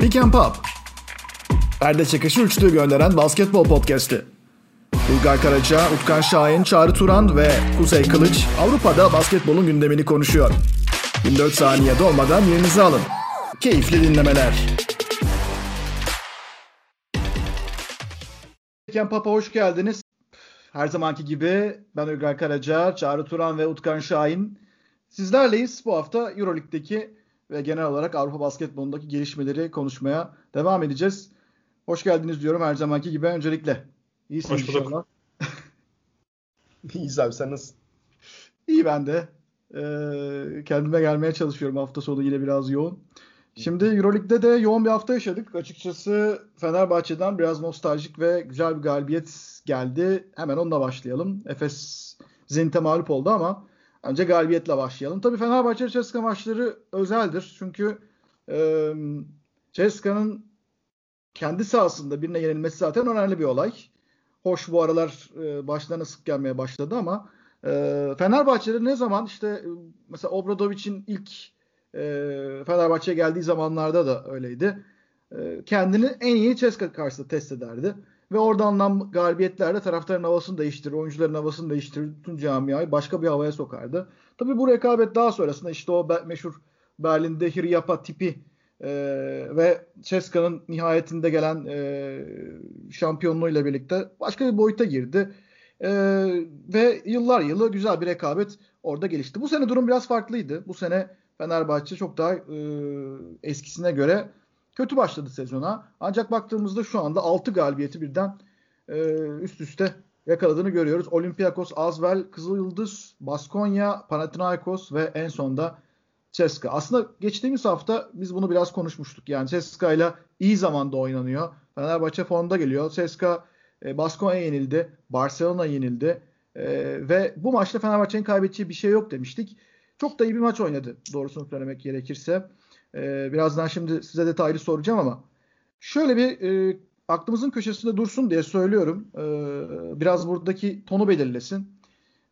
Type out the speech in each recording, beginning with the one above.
Pick and Pop. Perde çekişi üçlü gönderen basketbol podcast'i. Bulgar Karaca, Utkan Şahin, Çağrı Turan ve Kuzey Kılıç Avrupa'da basketbolun gündemini konuşuyor. 24 saniye dolmadan yerinizi alın. Keyifli dinlemeler. Pick and Pop'a hoş geldiniz. Her zamanki gibi ben Uygar Karaca, Çağrı Turan ve Utkan Şahin sizlerleyiz. Bu hafta Euroleague'deki ve genel olarak Avrupa basketbolundaki gelişmeleri konuşmaya devam edeceğiz. Hoş geldiniz diyorum her zamanki gibi öncelikle. İyisiniz Hoş bulduk. inşallah. İyiyiz abi sen nasılsın? İyi ben de. Ee, kendime gelmeye çalışıyorum hafta sonu yine biraz yoğun. Şimdi Euroleague'de de yoğun bir hafta yaşadık. Açıkçası Fenerbahçe'den biraz nostaljik ve güzel bir galibiyet geldi. Hemen onunla başlayalım. Efes Zenit'e mağlup oldu ama önce galibiyetle başlayalım. Tabii Fenerbahçe Ceska maçları özeldir. Çünkü Ceska'nın kendi sahasında birine yenilmesi zaten önemli bir olay. Hoş bu aralar e, başlarına sık gelmeye başladı ama e, Fenerbahçe'de ne zaman işte mesela Obradovic'in ilk e, Fenerbahçe'ye geldiği zamanlarda da öyleydi. Kendini en iyi Ceska karşısında test ederdi. Ve oradan alınan galibiyetlerde taraftarın havasını değiştirir, oyuncuların havasını değiştirir, bütün camiayı başka bir havaya sokardı. Tabii bu rekabet daha sonrasında işte o meşhur Berlin'de Hiryapa tipi e, ve Ceska'nın nihayetinde gelen e, şampiyonluğuyla birlikte başka bir boyuta girdi. E, ve yıllar yılı güzel bir rekabet orada gelişti. Bu sene durum biraz farklıydı. Bu sene Fenerbahçe çok daha e, eskisine göre kötü başladı sezona. Ancak baktığımızda şu anda 6 galibiyeti birden e, üst üste yakaladığını görüyoruz. Olympiakos, Azvel, Kızılyıldız, Baskonya, Panathinaikos ve en sonda Ceska. Aslında geçtiğimiz hafta biz bunu biraz konuşmuştuk. Yani Ceska ile iyi zamanda oynanıyor. Fenerbahçe formda geliyor. Ceska e, Baskonya yenildi. Barcelona yenildi. E, ve bu maçta Fenerbahçe'nin kaybedeceği bir şey yok demiştik. Çok da iyi bir maç oynadı doğrusunu söylemek gerekirse. E, birazdan şimdi size detaylı soracağım ama şöyle bir e, aklımızın köşesinde dursun diye söylüyorum. E, biraz buradaki tonu belirlesin.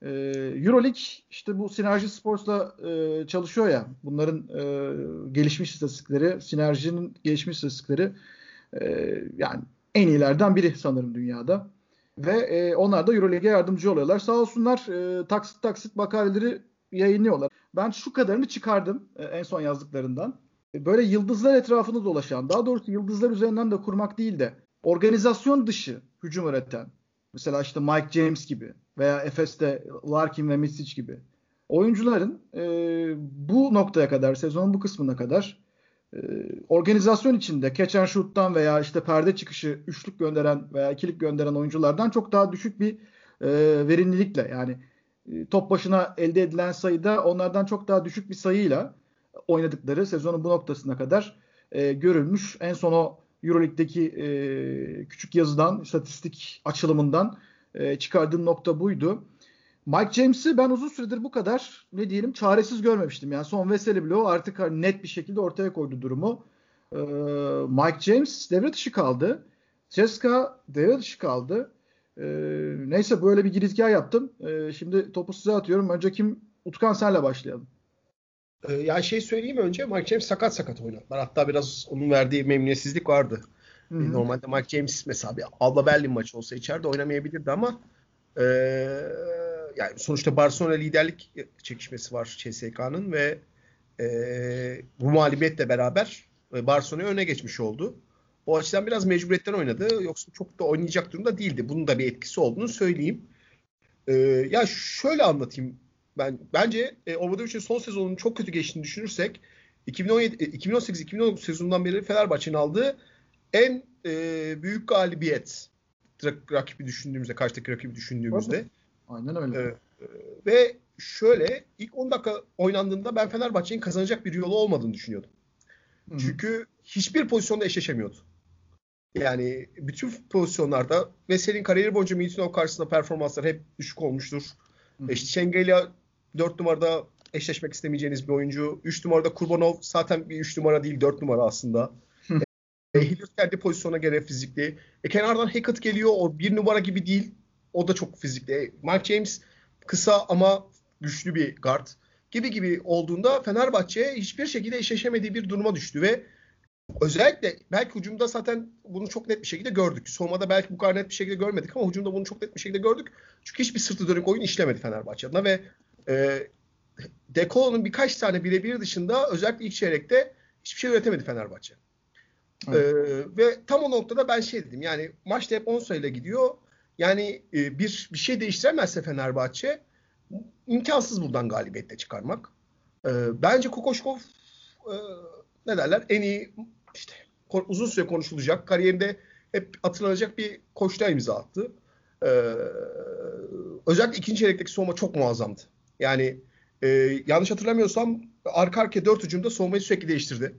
E, Euroleague işte bu Sinerji Sports'la e, çalışıyor ya. Bunların e, gelişmiş istatistikleri, Sinerji'nin gelişmiş istatistikleri e, yani en iyilerden biri sanırım dünyada. Ve e, onlar da Euroleague'e yardımcı oluyorlar. Sağ olsunlar e, taksit taksit makaleleri yayınlıyorlar. Ben şu kadarını çıkardım e, en son yazdıklarından. E, böyle yıldızlar etrafında dolaşan, daha doğrusu yıldızlar üzerinden de kurmak değil de organizasyon dışı hücum üreten, mesela işte Mike James gibi veya Efes'te Larkin ve Misic gibi oyuncuların e, bu noktaya kadar, sezonun bu kısmına kadar e, organizasyon içinde catch and shoot'tan veya işte perde çıkışı üçlük gönderen veya ikilik gönderen oyunculardan çok daha düşük bir e, verimlilikle yani e, top başına elde edilen sayıda onlardan çok daha düşük bir sayıyla oynadıkları sezonun bu noktasına kadar e, görülmüş. En son o Euroleague'deki e, küçük yazıdan, istatistik açılımından e, çıkardığım nokta buydu. Mike James'i ben uzun süredir bu kadar ne diyelim çaresiz görmemiştim. Yani son Veseli o artık hani net bir şekilde ortaya koydu durumu. E, Mike James devre dışı kaldı. Ceska devre dışı kaldı. E, neyse böyle bir girizgah yaptım. E, şimdi topu size atıyorum. Önce kim? Utkan senle başlayalım. Ee, ya şey söyleyeyim önce Mike James sakat sakat oynadılar. Hatta biraz onun verdiği memnuniyetsizlik vardı. Hı-hı. Normalde Mike James mesela bir Alba Berlin maçı olsa içeride oynamayabilirdi ama e, yani sonuçta Barcelona liderlik çekişmesi var CSK'nın ve e, bu mağlubiyetle beraber Barcelona'ya öne geçmiş oldu. O açıdan biraz mecburiyetten oynadı. Yoksa çok da oynayacak durumda değildi. Bunun da bir etkisi olduğunu söyleyeyim. E, ya şöyle anlatayım ben bence e, Obradovic'in son sezonunun çok kötü geçtiğini düşünürsek 2018-2019 sezonundan beri Fenerbahçe'nin aldığı en e, büyük galibiyet rakibi düşündüğümüzde, karşıdaki rakibi düşündüğümüzde. Aynen öyle. E, ve şöyle ilk 10 dakika oynandığında ben Fenerbahçe'nin kazanacak bir yolu olmadığını düşünüyordum. Hı-hı. Çünkü hiçbir pozisyonda eşleşemiyordu. Yani bütün pozisyonlarda Veseli'nin kariyeri boyunca Milutinov karşısında performanslar hep düşük olmuştur. Hı-hı. İşte Şengeli'ye 4 numarada eşleşmek istemeyeceğiniz bir oyuncu. 3 numarada Kurbanov zaten bir 3 numara değil 4 numara aslında. e, Hilliard kendi pozisyona göre fizikli. E, kenardan Hackett geliyor. O bir numara gibi değil. O da çok fizikli. E, Mike James kısa ama güçlü bir guard gibi gibi olduğunda Fenerbahçe hiçbir şekilde eşleşemediği bir duruma düştü ve özellikle belki hücumda zaten bunu çok net bir şekilde gördük. Savunmada belki bu kadar net bir şekilde görmedik ama hücumda bunu çok net bir şekilde gördük. Çünkü hiçbir sırtı dönük oyun işlemedi Fenerbahçe adına ve e, Dekolo'nun birkaç tane birebir dışında özellikle ilk çeyrekte hiçbir şey üretemedi Fenerbahçe. Evet. Ee, ve tam o noktada ben şey dedim yani maçta hep 10 sayıyla gidiyor. Yani e, bir bir şey değiştiremezse Fenerbahçe imkansız buradan galibiyetle çıkarmak. Ee, bence Kokoşkov e, ne derler en iyi işte uzun süre konuşulacak kariyerinde hep hatırlanacak bir koçluğa imza attı. Ee, özellikle ikinci çeyrekteki soğuma çok muazzamdı. Yani e, yanlış hatırlamıyorsam arka arkaya dört hücumda soğumayı sürekli değiştirdi.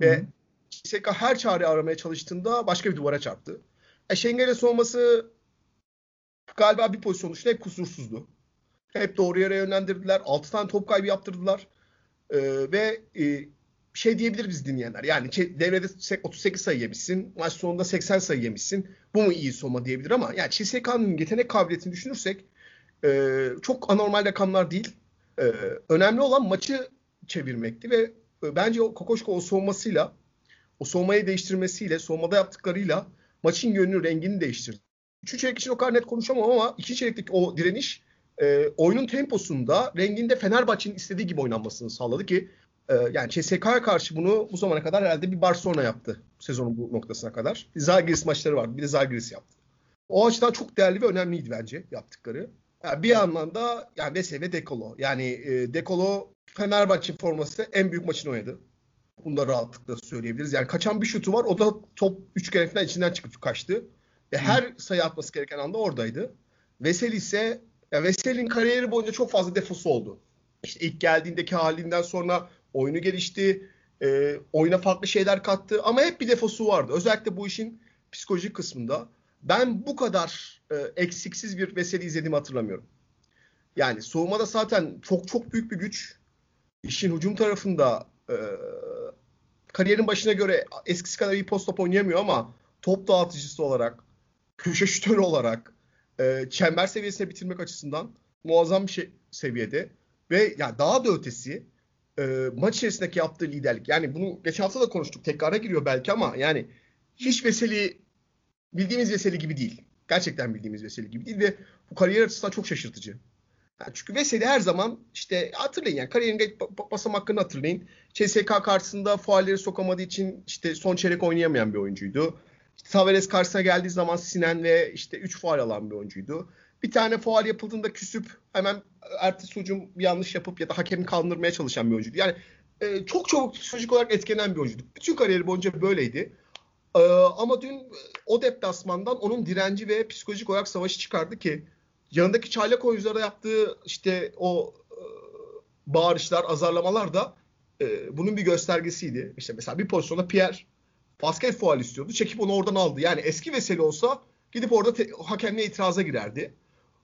Ve CSK her çare aramaya çalıştığında başka bir duvara çarptı. E, Şengel'e soğuması galiba bir pozisyon dışında hep kusursuzdu. Hep doğru yere yönlendirdiler. 6 tane top kaybı yaptırdılar. Ee, ve e, şey diyebilir biz dinleyenler. Yani devrede 38 sayı yemişsin. Maç sonunda 80 sayı yemişsin. Bu mu iyi soma diyebilir ama yani CSK'nın yetenek kabiliyetini düşünürsek e, çok anormal rakamlar değil. E, önemli olan maçı çevirmekti ve e, bence o Kokoşko o soğumasıyla o soğumayı değiştirmesiyle, soğumada yaptıklarıyla maçın yönünü, rengini değiştirdi. Üçüncü çeyrek için o kadar net konuşamam ama iki çeyrekteki o direniş e, oyunun temposunda, renginde Fenerbahçe'nin istediği gibi oynanmasını sağladı ki e, yani CSK'ya karşı bunu bu zamana kadar herhalde bir Barcelona yaptı sezonun bu noktasına kadar. Bir Zalgiris maçları vardı. Bir de Zalgiris yaptı. O açıdan çok değerli ve önemliydi bence yaptıkları. Yani bir yandan da yani Veseli ve Dekolo. Yani e, Dekolo Fenerbahçe forması en büyük maçını oynadı. Bunu da rahatlıkla söyleyebiliriz. Yani kaçan bir şutu var. O da top üçgen falan içinden çıkıp kaçtı. Ve her sayı atması gereken anda oradaydı. Veseli ise ya Veseli'nin kariyeri boyunca çok fazla defosu oldu. İşte ilk geldiğindeki halinden sonra oyunu gelişti. E, oyuna farklı şeyler kattı. Ama hep bir defosu vardı. Özellikle bu işin psikolojik kısmında. Ben bu kadar e, eksiksiz bir Veseli izlediğimi hatırlamıyorum. Yani soğumada zaten çok çok büyük bir güç. İşin hücum tarafında e, kariyerin başına göre eskisi kadar iyi post top oynayamıyor ama top dağıtıcısı olarak, köşe şütörü olarak, e, çember seviyesine bitirmek açısından muazzam bir şey seviyede ve yani daha da ötesi e, maç içerisindeki yaptığı liderlik. Yani bunu geçen hafta da konuştuk. Tekrara giriyor belki ama yani hiç Veseli bildiğimiz Veseli gibi değil. Gerçekten bildiğimiz Veseli gibi değil ve bu kariyer açısından çok şaşırtıcı. Yani çünkü Veseli her zaman işte hatırlayın yani kariyerin basamaklarını hatırlayın. CSK karşısında fualleri sokamadığı için işte son çeyrek oynayamayan bir oyuncuydu. İşte Tavares karşısına geldiği zaman Sinen ve işte 3 faal alan bir oyuncuydu. Bir tane faal yapıldığında küsüp hemen ertesi hücum yanlış yapıp ya da hakemi kaldırmaya çalışan bir oyuncuydu. Yani e, çok çabuk psikolojik olarak etkilenen bir oyuncuydu. Bütün kariyeri boyunca böyleydi. E, ama dün o deplasmandan onun direnci ve psikolojik olarak savaşı çıkardı ki yanındaki çaylak oyunculara yaptığı işte o e, bağırışlar, azarlamalar da e, bunun bir göstergesiydi. İşte mesela bir pozisyonda Pierre basket faal istiyordu. Çekip onu oradan aldı. Yani eski Veseli olsa gidip orada te- hakemle itiraza girerdi.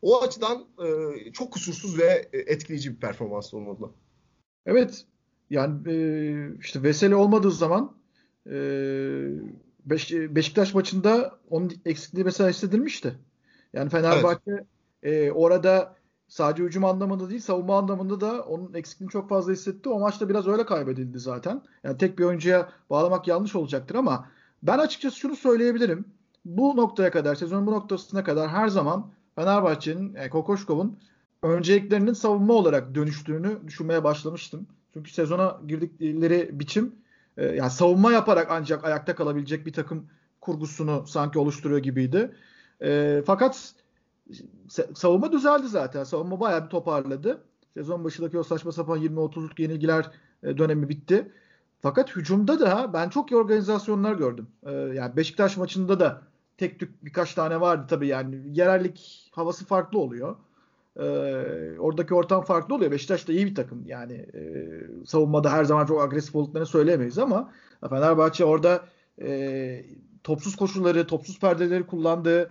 O açıdan e, çok kusursuz ve e, etkileyici bir performans olmalı. Evet. Yani e, işte Veseli olmadığı zaman e, Beş, Beşiktaş maçında onun eksikliği mesela hissedilmişti. Yani Fenerbahçe evet. e, orada sadece hücum anlamında değil savunma anlamında da onun eksikliğini çok fazla hissetti. O maçta biraz öyle kaybedildi zaten. Yani tek bir oyuncuya bağlamak yanlış olacaktır ama ben açıkçası şunu söyleyebilirim. Bu noktaya kadar, sezonun bu noktasına kadar her zaman Fenerbahçe'nin, yani Kokoşkov'un önceliklerinin savunma olarak dönüştüğünü düşünmeye başlamıştım. Çünkü sezona girdikleri biçim e, yani savunma yaparak ancak ayakta kalabilecek bir takım kurgusunu sanki oluşturuyor gibiydi. E, fakat savunma düzeldi zaten. Savunma bayağı bir toparladı. Sezon başındaki o saçma sapan 20-30'luk yenilgiler e, dönemi bitti. Fakat hücumda da ben çok iyi organizasyonlar gördüm. E, yani Beşiktaş maçında da tek tük birkaç tane vardı tabii yani yerellik havası farklı oluyor. Ee, oradaki ortam farklı oluyor. Beşiktaş da iyi bir takım. Yani e, savunmada her zaman çok agresif olduklarını söyleyemeyiz ama Fenerbahçe orada e, topsuz koşulları, topsuz perdeleri kullandığı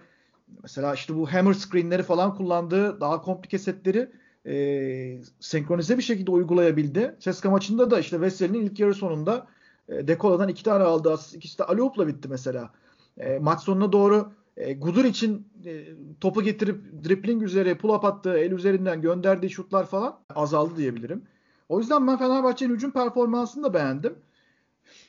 mesela işte bu hammer screenleri falan kullandığı daha komplike setleri e, senkronize bir şekilde uygulayabildi. Seska maçında da işte Veseli'nin ilk yarı sonunda e, Dekola'dan iki tane aldı. İkisi de Alioup'la bitti mesela. E, maç sonuna doğru e, Gudur için e, topu getirip dribbling üzere pull up attığı el üzerinden gönderdiği şutlar falan azaldı diyebilirim. O yüzden ben Fenerbahçe'nin hücum performansını da beğendim.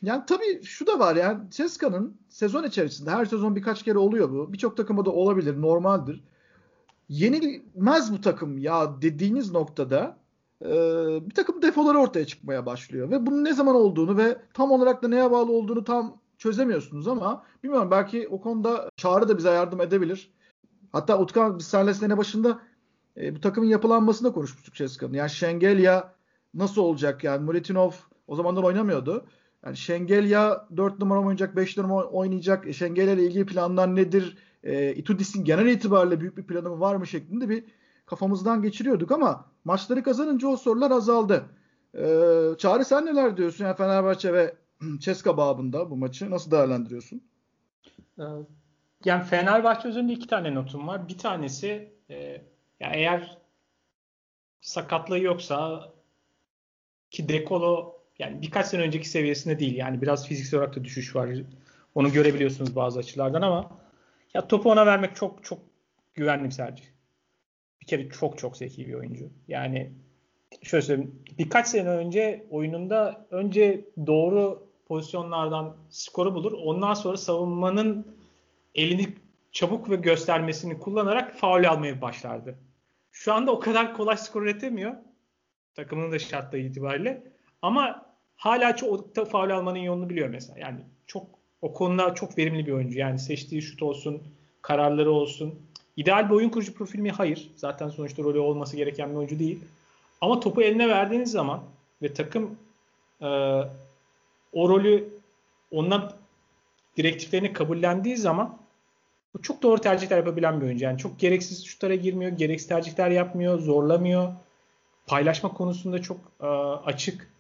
Yani tabii şu da var yani Ceska'nın sezon içerisinde her sezon birkaç kere oluyor bu. Birçok takıma da olabilir, normaldir. Yenilmez bu takım ya dediğiniz noktada e, bir takım defoları ortaya çıkmaya başlıyor. Ve bunun ne zaman olduğunu ve tam olarak da neye bağlı olduğunu tam çözemiyorsunuz ama bilmiyorum belki o konuda Çağrı da bize yardım edebilir. Hatta Utkan biz senle sene başında e, bu takımın yapılanmasında konuşmuştuk Ceska'nın. Yani Şengelya nasıl olacak yani Muretinov o zamanlar oynamıyordu. Yani Şengelya 4 numara oynayacak, 5 numara oynayacak. E, Şengelya ile ilgili planlar nedir? E, Itudis'in genel itibariyle büyük bir planı var mı şeklinde bir kafamızdan geçiriyorduk ama maçları kazanınca o sorular azaldı. E, Çağrı sen neler diyorsun? Yani Fenerbahçe ve Ceska babında bu maçı nasıl değerlendiriyorsun? Ee, yani Fenerbahçe üzerinde iki tane notum var. Bir tanesi e, ya eğer sakatlığı yoksa ki Dekolo yani birkaç sene önceki seviyesinde değil. Yani biraz fiziksel olarak da düşüş var. Onu görebiliyorsunuz bazı açılardan ama ya topu ona vermek çok çok güvenli bir tercih. Bir kere çok çok zeki bir oyuncu. Yani şöyle söyleyeyim. Birkaç sene önce oyununda önce doğru pozisyonlardan skoru bulur. Ondan sonra savunmanın elini çabuk ve göstermesini kullanarak faul almaya başlardı. Şu anda o kadar kolay skor üretemiyor. Takımının da şartları itibariyle. Ama hala çok faul almanın yolunu biliyor mesela. Yani çok o konuda çok verimli bir oyuncu. Yani seçtiği şut olsun, kararları olsun. İdeal bir oyun kurucu profili mi? Hayır. Zaten sonuçta rolü olması gereken bir oyuncu değil. Ama topu eline verdiğiniz zaman ve takım e, o rolü ondan direktiflerini kabullendiği zaman bu çok doğru tercihler yapabilen bir oyuncu. Yani çok gereksiz şutlara girmiyor, gereksiz tercihler yapmıyor, zorlamıyor. Paylaşma konusunda çok e, açık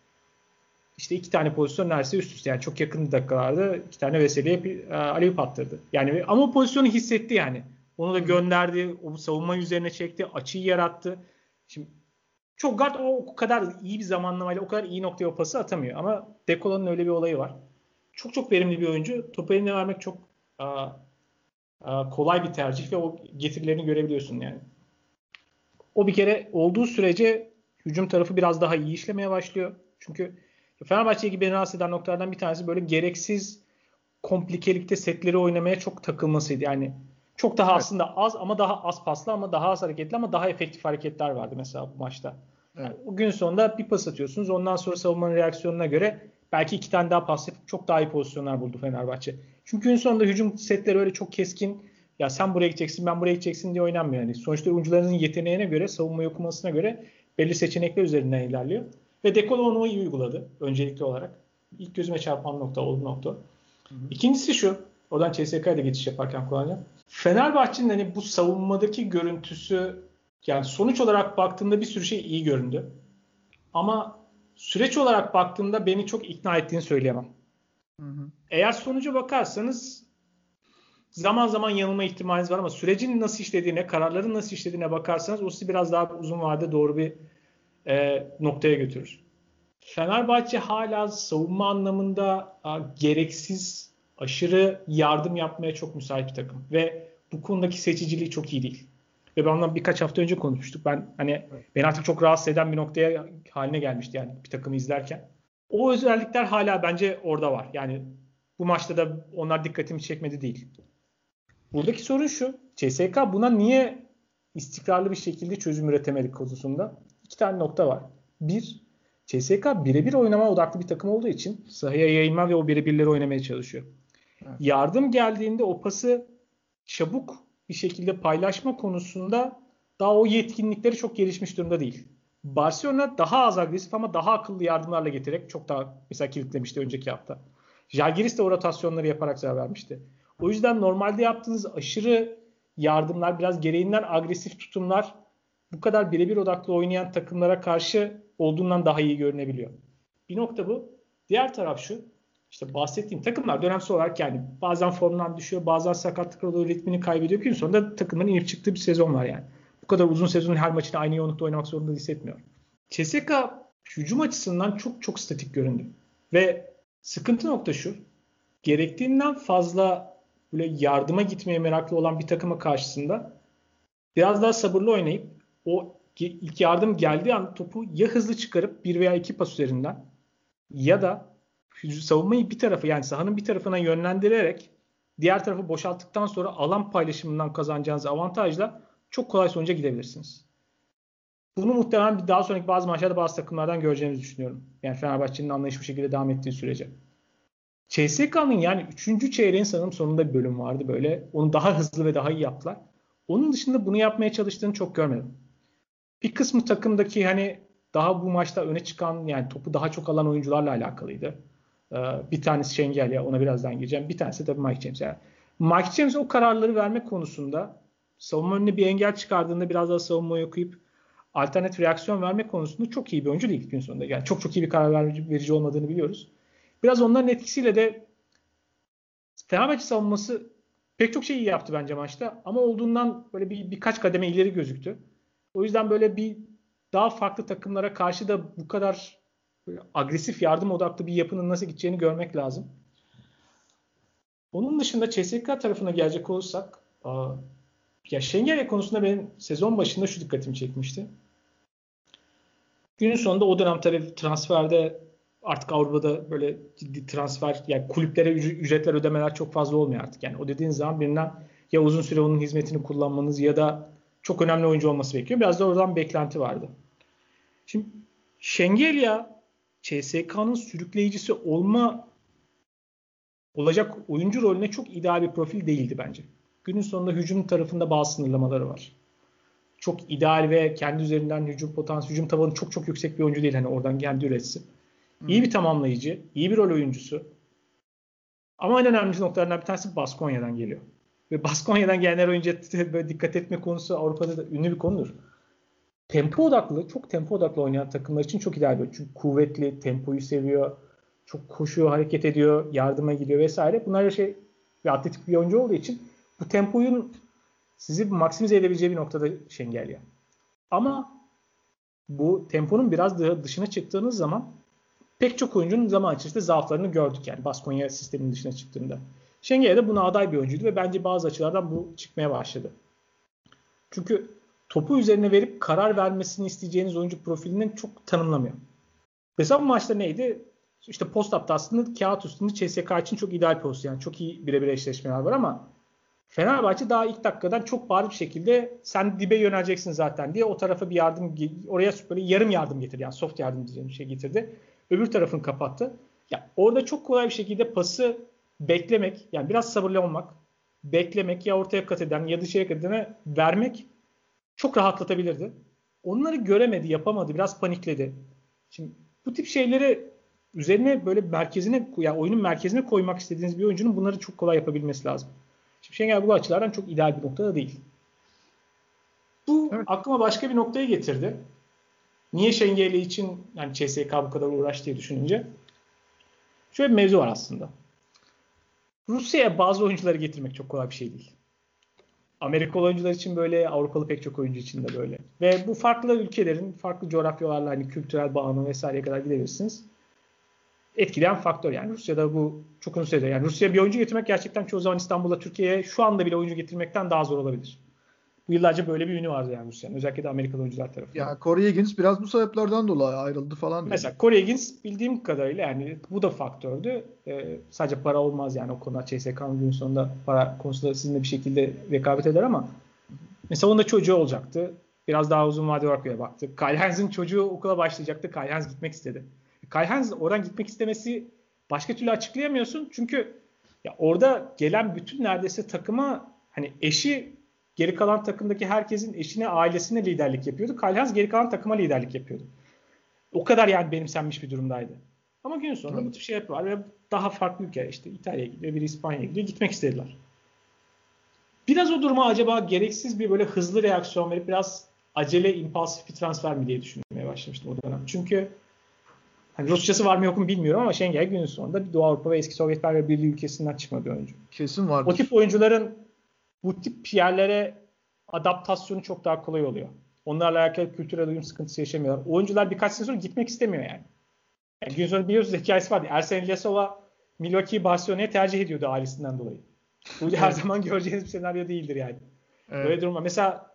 işte iki tane pozisyon neredeyse üst üste yani çok yakın dakikalarda iki tane Veseli'ye e, Aleyhip attırdı. Yani ama o pozisyonu hissetti yani. Onu da gönderdi, o savunma üzerine çekti, açıyı yarattı. Şimdi çok guard o, o kadar iyi bir zamanlamayla o kadar iyi noktaya o pası atamıyor. Ama Dekola'nın öyle bir olayı var. Çok çok verimli bir oyuncu. Topu eline vermek çok a, a, kolay bir tercih ve o getirilerini görebiliyorsun yani. O bir kere olduğu sürece hücum tarafı biraz daha iyi işlemeye başlıyor. Çünkü Fenerbahçe gibi beni rahatsız eden noktalardan bir tanesi böyle gereksiz komplikelikte setleri oynamaya çok takılmasıydı. Yani çok daha evet. aslında az ama daha az paslı ama daha az hareketli ama daha efektif hareketler vardı mesela bu maçta. Evet. Yani o gün sonunda bir pas atıyorsunuz. Ondan sonra savunmanın reaksiyonuna göre belki iki tane daha pas yapıp çok daha iyi pozisyonlar buldu Fenerbahçe. Çünkü gün sonunda hücum setleri öyle çok keskin ya sen buraya gideceksin ben buraya gideceksin diye oynanmıyor. Yani sonuçta oyuncularınızın yeteneğine göre savunma okumasına göre belli seçenekler üzerinden ilerliyor. Ve Dekolo onu iyi uyguladı öncelikli olarak. İlk gözüme çarpan nokta oldu nokta. Hı hı. İkincisi şu. Oradan CSK'ya da geçiş yaparken kullanacağım. Fenerbahçe'nin hani bu savunmadaki görüntüsü yani sonuç olarak baktığında bir sürü şey iyi göründü. Ama süreç olarak baktığımda beni çok ikna ettiğini söyleyemem. Hı hı. Eğer sonuca bakarsanız zaman zaman yanılma ihtimaliniz var ama sürecin nasıl işlediğine, kararların nasıl işlediğine bakarsanız o sizi biraz daha uzun vadede doğru bir e, noktaya götürür. Fenerbahçe hala savunma anlamında a, gereksiz aşırı yardım yapmaya çok müsait bir takım ve bu konudaki seçiciliği çok iyi değil. Ve ben ondan birkaç hafta önce konuşmuştuk. Ben hani beni artık çok rahatsız eden bir noktaya haline gelmişti yani bir takımı izlerken. O özellikler hala bence orada var. Yani bu maçta da onlar dikkatimi çekmedi değil. Buradaki sorun şu. CSK buna niye istikrarlı bir şekilde çözüm üretemedik konusunda? iki tane nokta var. Bir, CSK birebir oynama odaklı bir takım olduğu için sahaya yayılma ve o birebirleri oynamaya çalışıyor. Evet. Yardım geldiğinde o pası çabuk bir şekilde paylaşma konusunda daha o yetkinlikleri çok gelişmiş durumda değil. Barcelona daha az agresif ama daha akıllı yardımlarla getirerek çok daha mesela kilitlemişti önceki hafta. Jalgiris de o rotasyonları yaparak zarar vermişti. O yüzden normalde yaptığınız aşırı yardımlar biraz gereğinden agresif tutumlar bu kadar birebir odaklı oynayan takımlara karşı olduğundan daha iyi görünebiliyor. Bir nokta bu. Diğer taraf şu. İşte bahsettiğim takımlar dönemsel olarak yani bazen formdan düşüyor, bazen sakatlık oluyor, ritmini kaybediyor. Gün sonunda takımların inip çıktığı bir sezon var yani. Bu kadar uzun sezonun her maçını aynı yoğunlukta oynamak zorunda hissetmiyor. CSK hücum açısından çok çok statik göründü. Ve sıkıntı nokta şu. Gerektiğinden fazla böyle yardıma gitmeye meraklı olan bir takıma karşısında biraz daha sabırlı oynayıp o ilk yardım geldiği an topu ya hızlı çıkarıp bir veya iki pas üzerinden ya da savunmayı bir tarafı yani sahanın bir tarafına yönlendirerek diğer tarafı boşalttıktan sonra alan paylaşımından kazanacağınız avantajla çok kolay sonuca gidebilirsiniz. Bunu muhtemelen bir daha sonraki bazı maçlarda bazı takımlardan göreceğimizi düşünüyorum. Yani Fenerbahçe'nin anlayış bu şekilde devam ettiği sürece. CSK'nın yani 3. çeyreğin sanırım sonunda bir bölüm vardı böyle. Onu daha hızlı ve daha iyi yaptılar. Onun dışında bunu yapmaya çalıştığını çok görmedim. Bir kısmı takımdaki hani daha bu maçta öne çıkan yani topu daha çok alan oyuncularla alakalıydı. Ee, bir tanesi Şengel ya ona birazdan gireceğim. Bir tanesi tabii Mike James. Yani Mike James o kararları verme konusunda savunma önüne bir engel çıkardığında biraz daha savunmayı okuyup alternatif reaksiyon verme konusunda çok iyi bir oyuncu değil gün sonunda. Yani çok çok iyi bir karar verici olmadığını biliyoruz. Biraz onların etkisiyle de Fenerbahçe savunması pek çok şey iyi yaptı bence maçta ama olduğundan böyle bir birkaç kademe ileri gözüktü. O yüzden böyle bir daha farklı takımlara karşı da bu kadar agresif yardım odaklı bir yapının nasıl gideceğini görmek lazım. Onun dışında CSK tarafına gelecek olursak ya Şengel konusunda benim sezon başında şu dikkatimi çekmişti. Günün sonunda o dönem tabii transferde artık Avrupa'da böyle ciddi transfer yani kulüplere ücretler ödemeler çok fazla olmuyor artık. Yani o dediğin zaman birinden ya uzun süre onun hizmetini kullanmanız ya da çok önemli oyuncu olması bekliyor. Biraz da oradan beklenti vardı. Şimdi Şengelya CSK'nın sürükleyicisi olma olacak oyuncu rolüne çok ideal bir profil değildi bence. Günün sonunda hücum tarafında bazı sınırlamaları var. Çok ideal ve kendi üzerinden hücum potansiyeli, hücum tabanı çok çok yüksek bir oyuncu değil. Hani oradan kendi üretsin. İyi bir tamamlayıcı, iyi bir rol oyuncusu. Ama en önemli noktalarından bir tanesi Baskonya'dan geliyor. Ve Baskonya'dan gelen oyuncuya böyle dikkat etme konusu Avrupa'da da ünlü bir konudur. Tempo odaklı, çok tempo odaklı oynayan takımlar için çok ideal bir Çünkü kuvvetli, tempoyu seviyor, çok koşuyor, hareket ediyor, yardıma gidiyor vesaire. Bunlar şey bir atletik bir oyuncu olduğu için bu tempoyun sizi maksimize edebileceği bir noktada Şengelya. Ama bu temponun biraz daha dışına çıktığınız zaman pek çok oyuncunun zaman içerisinde zaaflarını gördük yani Baskonya sisteminin dışına çıktığında. Şengel de buna aday bir oyuncuydu ve bence bazı açılardan bu çıkmaya başladı. Çünkü topu üzerine verip karar vermesini isteyeceğiniz oyuncu profilini çok tanımlamıyor. Mesela bu maçta neydi? İşte post-up'ta aslında kağıt üstünde CSK için çok ideal pozisyon. Yani çok iyi birebir eşleşmeler var ama Fenerbahçe daha ilk dakikadan çok bariz bir şekilde sen dibe yöneleceksin zaten diye o tarafa bir yardım oraya böyle yarım yardım getirdi. Yani soft yardım diyeceğim bir şey getirdi. Öbür tarafını kapattı. Ya orada çok kolay bir şekilde pası beklemek yani biraz sabırlı olmak beklemek ya ortaya kat eden ya dışarıya kat edene vermek çok rahatlatabilirdi. Onları göremedi, yapamadı, biraz panikledi. Şimdi bu tip şeyleri üzerine böyle merkezine yani oyunun merkezine koymak istediğiniz bir oyuncunun bunları çok kolay yapabilmesi lazım. Şimdi Şengel bu açılardan çok ideal bir noktada değil. Bu evet. aklıma başka bir noktaya getirdi. Niye Şengeli için yani CSK bu kadar uğraş diye düşününce şöyle bir mevzu var aslında. Rusya'ya bazı oyuncuları getirmek çok kolay bir şey değil. Amerikalı oyuncular için böyle, Avrupalı pek çok oyuncu için de böyle. Ve bu farklı ülkelerin farklı coğrafyalarla hani kültürel bağını vesaireye kadar gidebilirsiniz. Etkileyen faktör yani Rusya'da bu çok uzun süredir. Yani Rusya bir oyuncu getirmek gerçekten çoğu zaman İstanbul'a, Türkiye'ye şu anda bile oyuncu getirmekten daha zor olabilir. Yıllarca böyle bir ünü vardı yani Rusya'nın. Özellikle de Amerikalı oyuncular tarafından. Ya Corey Higgins biraz bu sebeplerden dolayı ayrıldı falan. Mesela Corey Higgins bildiğim kadarıyla yani bu da faktördü. Ee, sadece para olmaz yani o konuda CSK'nın gün sonunda para konusunda sizinle bir şekilde rekabet eder ama mesela onda çocuğu olacaktı. Biraz daha uzun vadeli olarak baktı. Kyle Hans'ın çocuğu okula başlayacaktı. Kyle Hans gitmek istedi. Kyle Hans oradan gitmek istemesi başka türlü açıklayamıyorsun. Çünkü ya orada gelen bütün neredeyse takıma hani eşi geri kalan takımdaki herkesin eşine, ailesine liderlik yapıyordu. Kalhans geri kalan takıma liderlik yapıyordu. O kadar yani benimsenmiş bir durumdaydı. Ama gün sonunda bu tür şey var ve daha farklı ülke işte İtalya'ya gidiyor, bir İspanya'ya gidiyor. Gitmek istediler. Biraz o duruma acaba gereksiz bir böyle hızlı reaksiyon verip biraz acele, impulsif bir transfer mi diye düşünmeye başlamıştım o dönem. Çünkü hani Rusçası var mı yok mu bilmiyorum ama Schengen günün sonunda bir Doğu Avrupa ve eski Sovyetler Birliği ülkesinden çıkma bir oyuncu. Kesin var. O tip oyuncuların bu tip yerlere adaptasyonu çok daha kolay oluyor. Onlarla alakalı kültürel uyum sıkıntısı yaşamıyorlar. Oyuncular birkaç sene sonra gitmek istemiyor yani. yani gün sonra biliyorsunuz hikayesi vardı. Ersen İlyasova Milwaukee Barcelona'ya tercih ediyordu ailesinden dolayı. Bu her zaman göreceğiniz bir senaryo değildir yani. Evet. Böyle durumlar. Mesela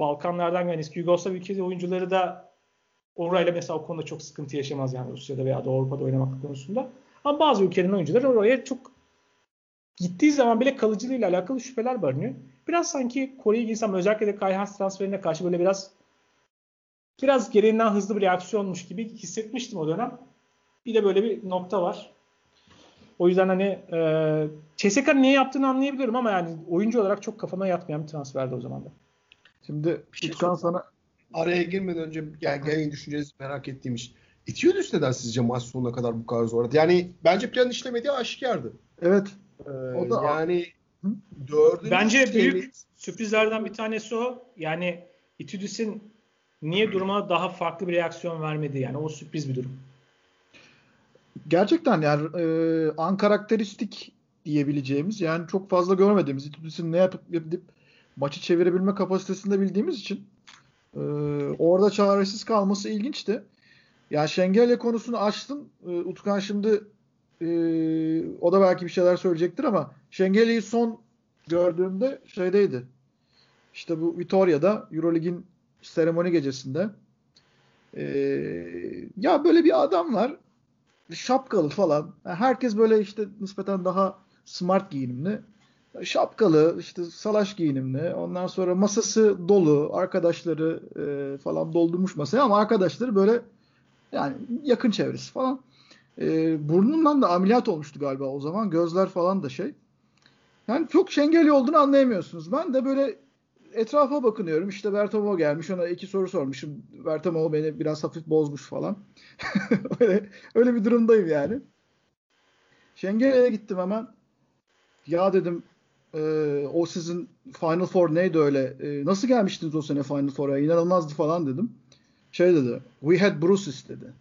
Balkanlardan yani eski Yugoslav ülkesi oyuncuları da orayla mesela o konuda çok sıkıntı yaşamaz yani Rusya'da veya da Avrupa'da oynamak konusunda. Ama bazı ülkelerin oyuncuları oraya çok gittiği zaman bile kalıcılığıyla alakalı şüpheler barınıyor. Biraz sanki Kore'yi giysem özellikle de Kai Hans transferine karşı böyle biraz biraz gereğinden hızlı bir reaksiyonmuş gibi hissetmiştim o dönem. Bir de böyle bir nokta var. O yüzden hani e, CSK niye yaptığını anlayabiliyorum ama yani oyuncu olarak çok kafama yatmayan bir transferdi o zaman da. Şimdi şey Utkan sana araya girmeden önce yani genel düşüncenizi merak ettiğim iş. İtiyoruz neden sizce maç sonuna kadar bu kadar zorladı? Yani bence plan işlemediği aşikardı. Evet. Ee, o da yani dördüncü Bence büyük sürprizlerden bir tanesi o. Yani Itudis'in niye duruma daha farklı bir reaksiyon vermedi yani o sürpriz bir durum. Gerçekten yani e, an karakteristik diyebileceğimiz yani çok fazla görmediğimiz Itudis'in ne yapıp yapıp maçı çevirebilme kapasitesinde bildiğimiz için e, orada çaresiz kalması ilginçti. Yani Şengelya konusunu açtın. E, Utkan şimdi e, o da belki bir şeyler söyleyecektir ama Şengelya'yı son gördüğümde şeydeydi. İşte bu Vitoria'da Eurolig'in seremoni gecesinde e, ya böyle bir adam var şapkalı falan. Herkes böyle işte nispeten daha smart giyinimli. Şapkalı, işte salaş giyinimli. Ondan sonra masası dolu. Arkadaşları e, falan doldurmuş masaya ama arkadaşları böyle yani yakın çevresi falan. E, burnundan da ameliyat olmuştu galiba o zaman. Gözler falan da şey. Yani çok şengeli olduğunu anlayamıyorsunuz. Ben de böyle etrafa bakınıyorum. İşte Bertamo gelmiş. Ona iki soru sormuşum. Bertamo beni biraz hafif bozmuş falan. öyle, öyle bir durumdayım yani. Şengeli'ye gittim hemen. Ya dedim e, o sizin Final Four neydi öyle? E, nasıl gelmiştiniz o sene Final Four'a? İnanılmazdı falan dedim. Şey dedi. We had Bruce's dedi.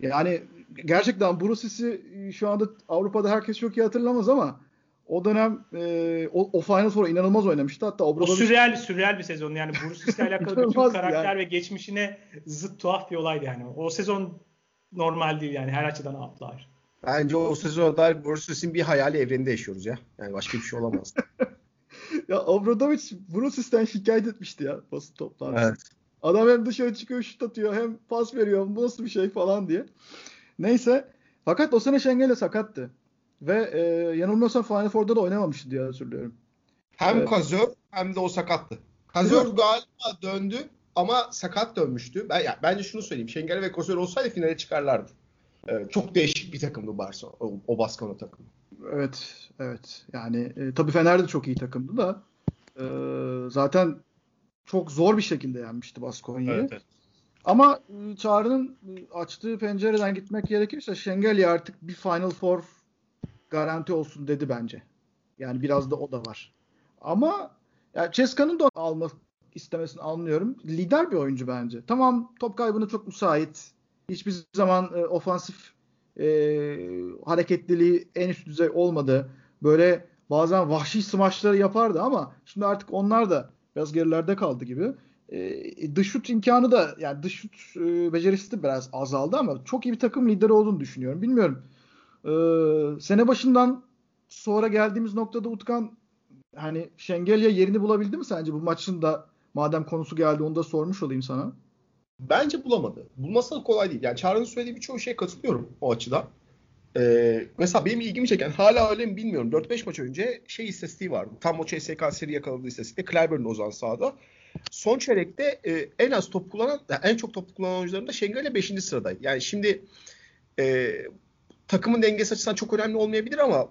Yani gerçekten Bruce'si şu anda Avrupa'da herkes çok iyi hatırlamaz ama o dönem e, o, o Final Four'a inanılmaz oynamıştı. Hatta Obradovic... O sürreal, sürreal bir sezon. Yani Bruce ile alakalı bütün karakter yani. ve geçmişine zıt tuhaf bir olaydı yani. O sezon normal değil yani her açıdan atlar. Bence o sezonda Bruce'in bir hayali evreninde yaşıyoruz ya. Yani başka bir şey olamaz. ya Obradovic Bruce'den şikayet etmişti ya basın toplantısında. Evet. Adam hem dışarı çıkıyor şut atıyor hem pas veriyor. Bu nasıl bir şey falan diye. Neyse. Fakat o sene Şengel'e sakattı. Ve e, yanılmıyorsam Final Four'da da oynamamıştı diye hatırlıyorum. Hem evet. Kazör hem de o sakattı. Kazör galiba döndü ama sakat dönmüştü. Ben, yani, bence şunu söyleyeyim. Şengel ve Kazör olsaydı finale çıkarlardı. Ee, çok değişik bir takımdı Barcelona. O, o Baskona takımı. Evet. Evet. Yani e, tabii Fener de çok iyi takımdı da e, zaten çok zor bir şekilde yenmişti Baskonya'yı. Evet, evet. Ama e, Çağrı'nın e, açtığı pencereden gitmek gerekirse Şengelya artık bir Final Four garanti olsun dedi bence. Yani biraz da o da var. Ama yani Ceska'nın da almak istemesini anlıyorum. Lider bir oyuncu bence. Tamam top kaybına çok müsait. Hiçbir zaman e, ofansif e, hareketliliği en üst düzey olmadı. Böyle bazen vahşi smaçları yapardı ama şimdi artık onlar da biraz gerilerde kaldı gibi. E, dış şut imkanı da yani dış şut e, becerisi de biraz azaldı ama çok iyi bir takım lideri olduğunu düşünüyorum. Bilmiyorum. E, sene başından sonra geldiğimiz noktada Utkan hani Şengelya yerini bulabildi mi sence bu maçın da madem konusu geldi onu da sormuş olayım sana. Bence bulamadı. Bulması da kolay değil. Yani Çağrı'nın söylediği birçok şeye katılıyorum o açıdan. Ee, mesela benim ilgimi çeken hala öyle mi bilmiyorum. 4-5 maç önce şey istatistiği vardı. Tam o CSK seri yakaladığı istatistikte Clyburn Ozan sahada. Son çeyrekte e, en az top kullanan, en çok top kullanan oyuncuların da Şengöl'le 5. sıradaydı. Yani şimdi e, takımın dengesi açısından çok önemli olmayabilir ama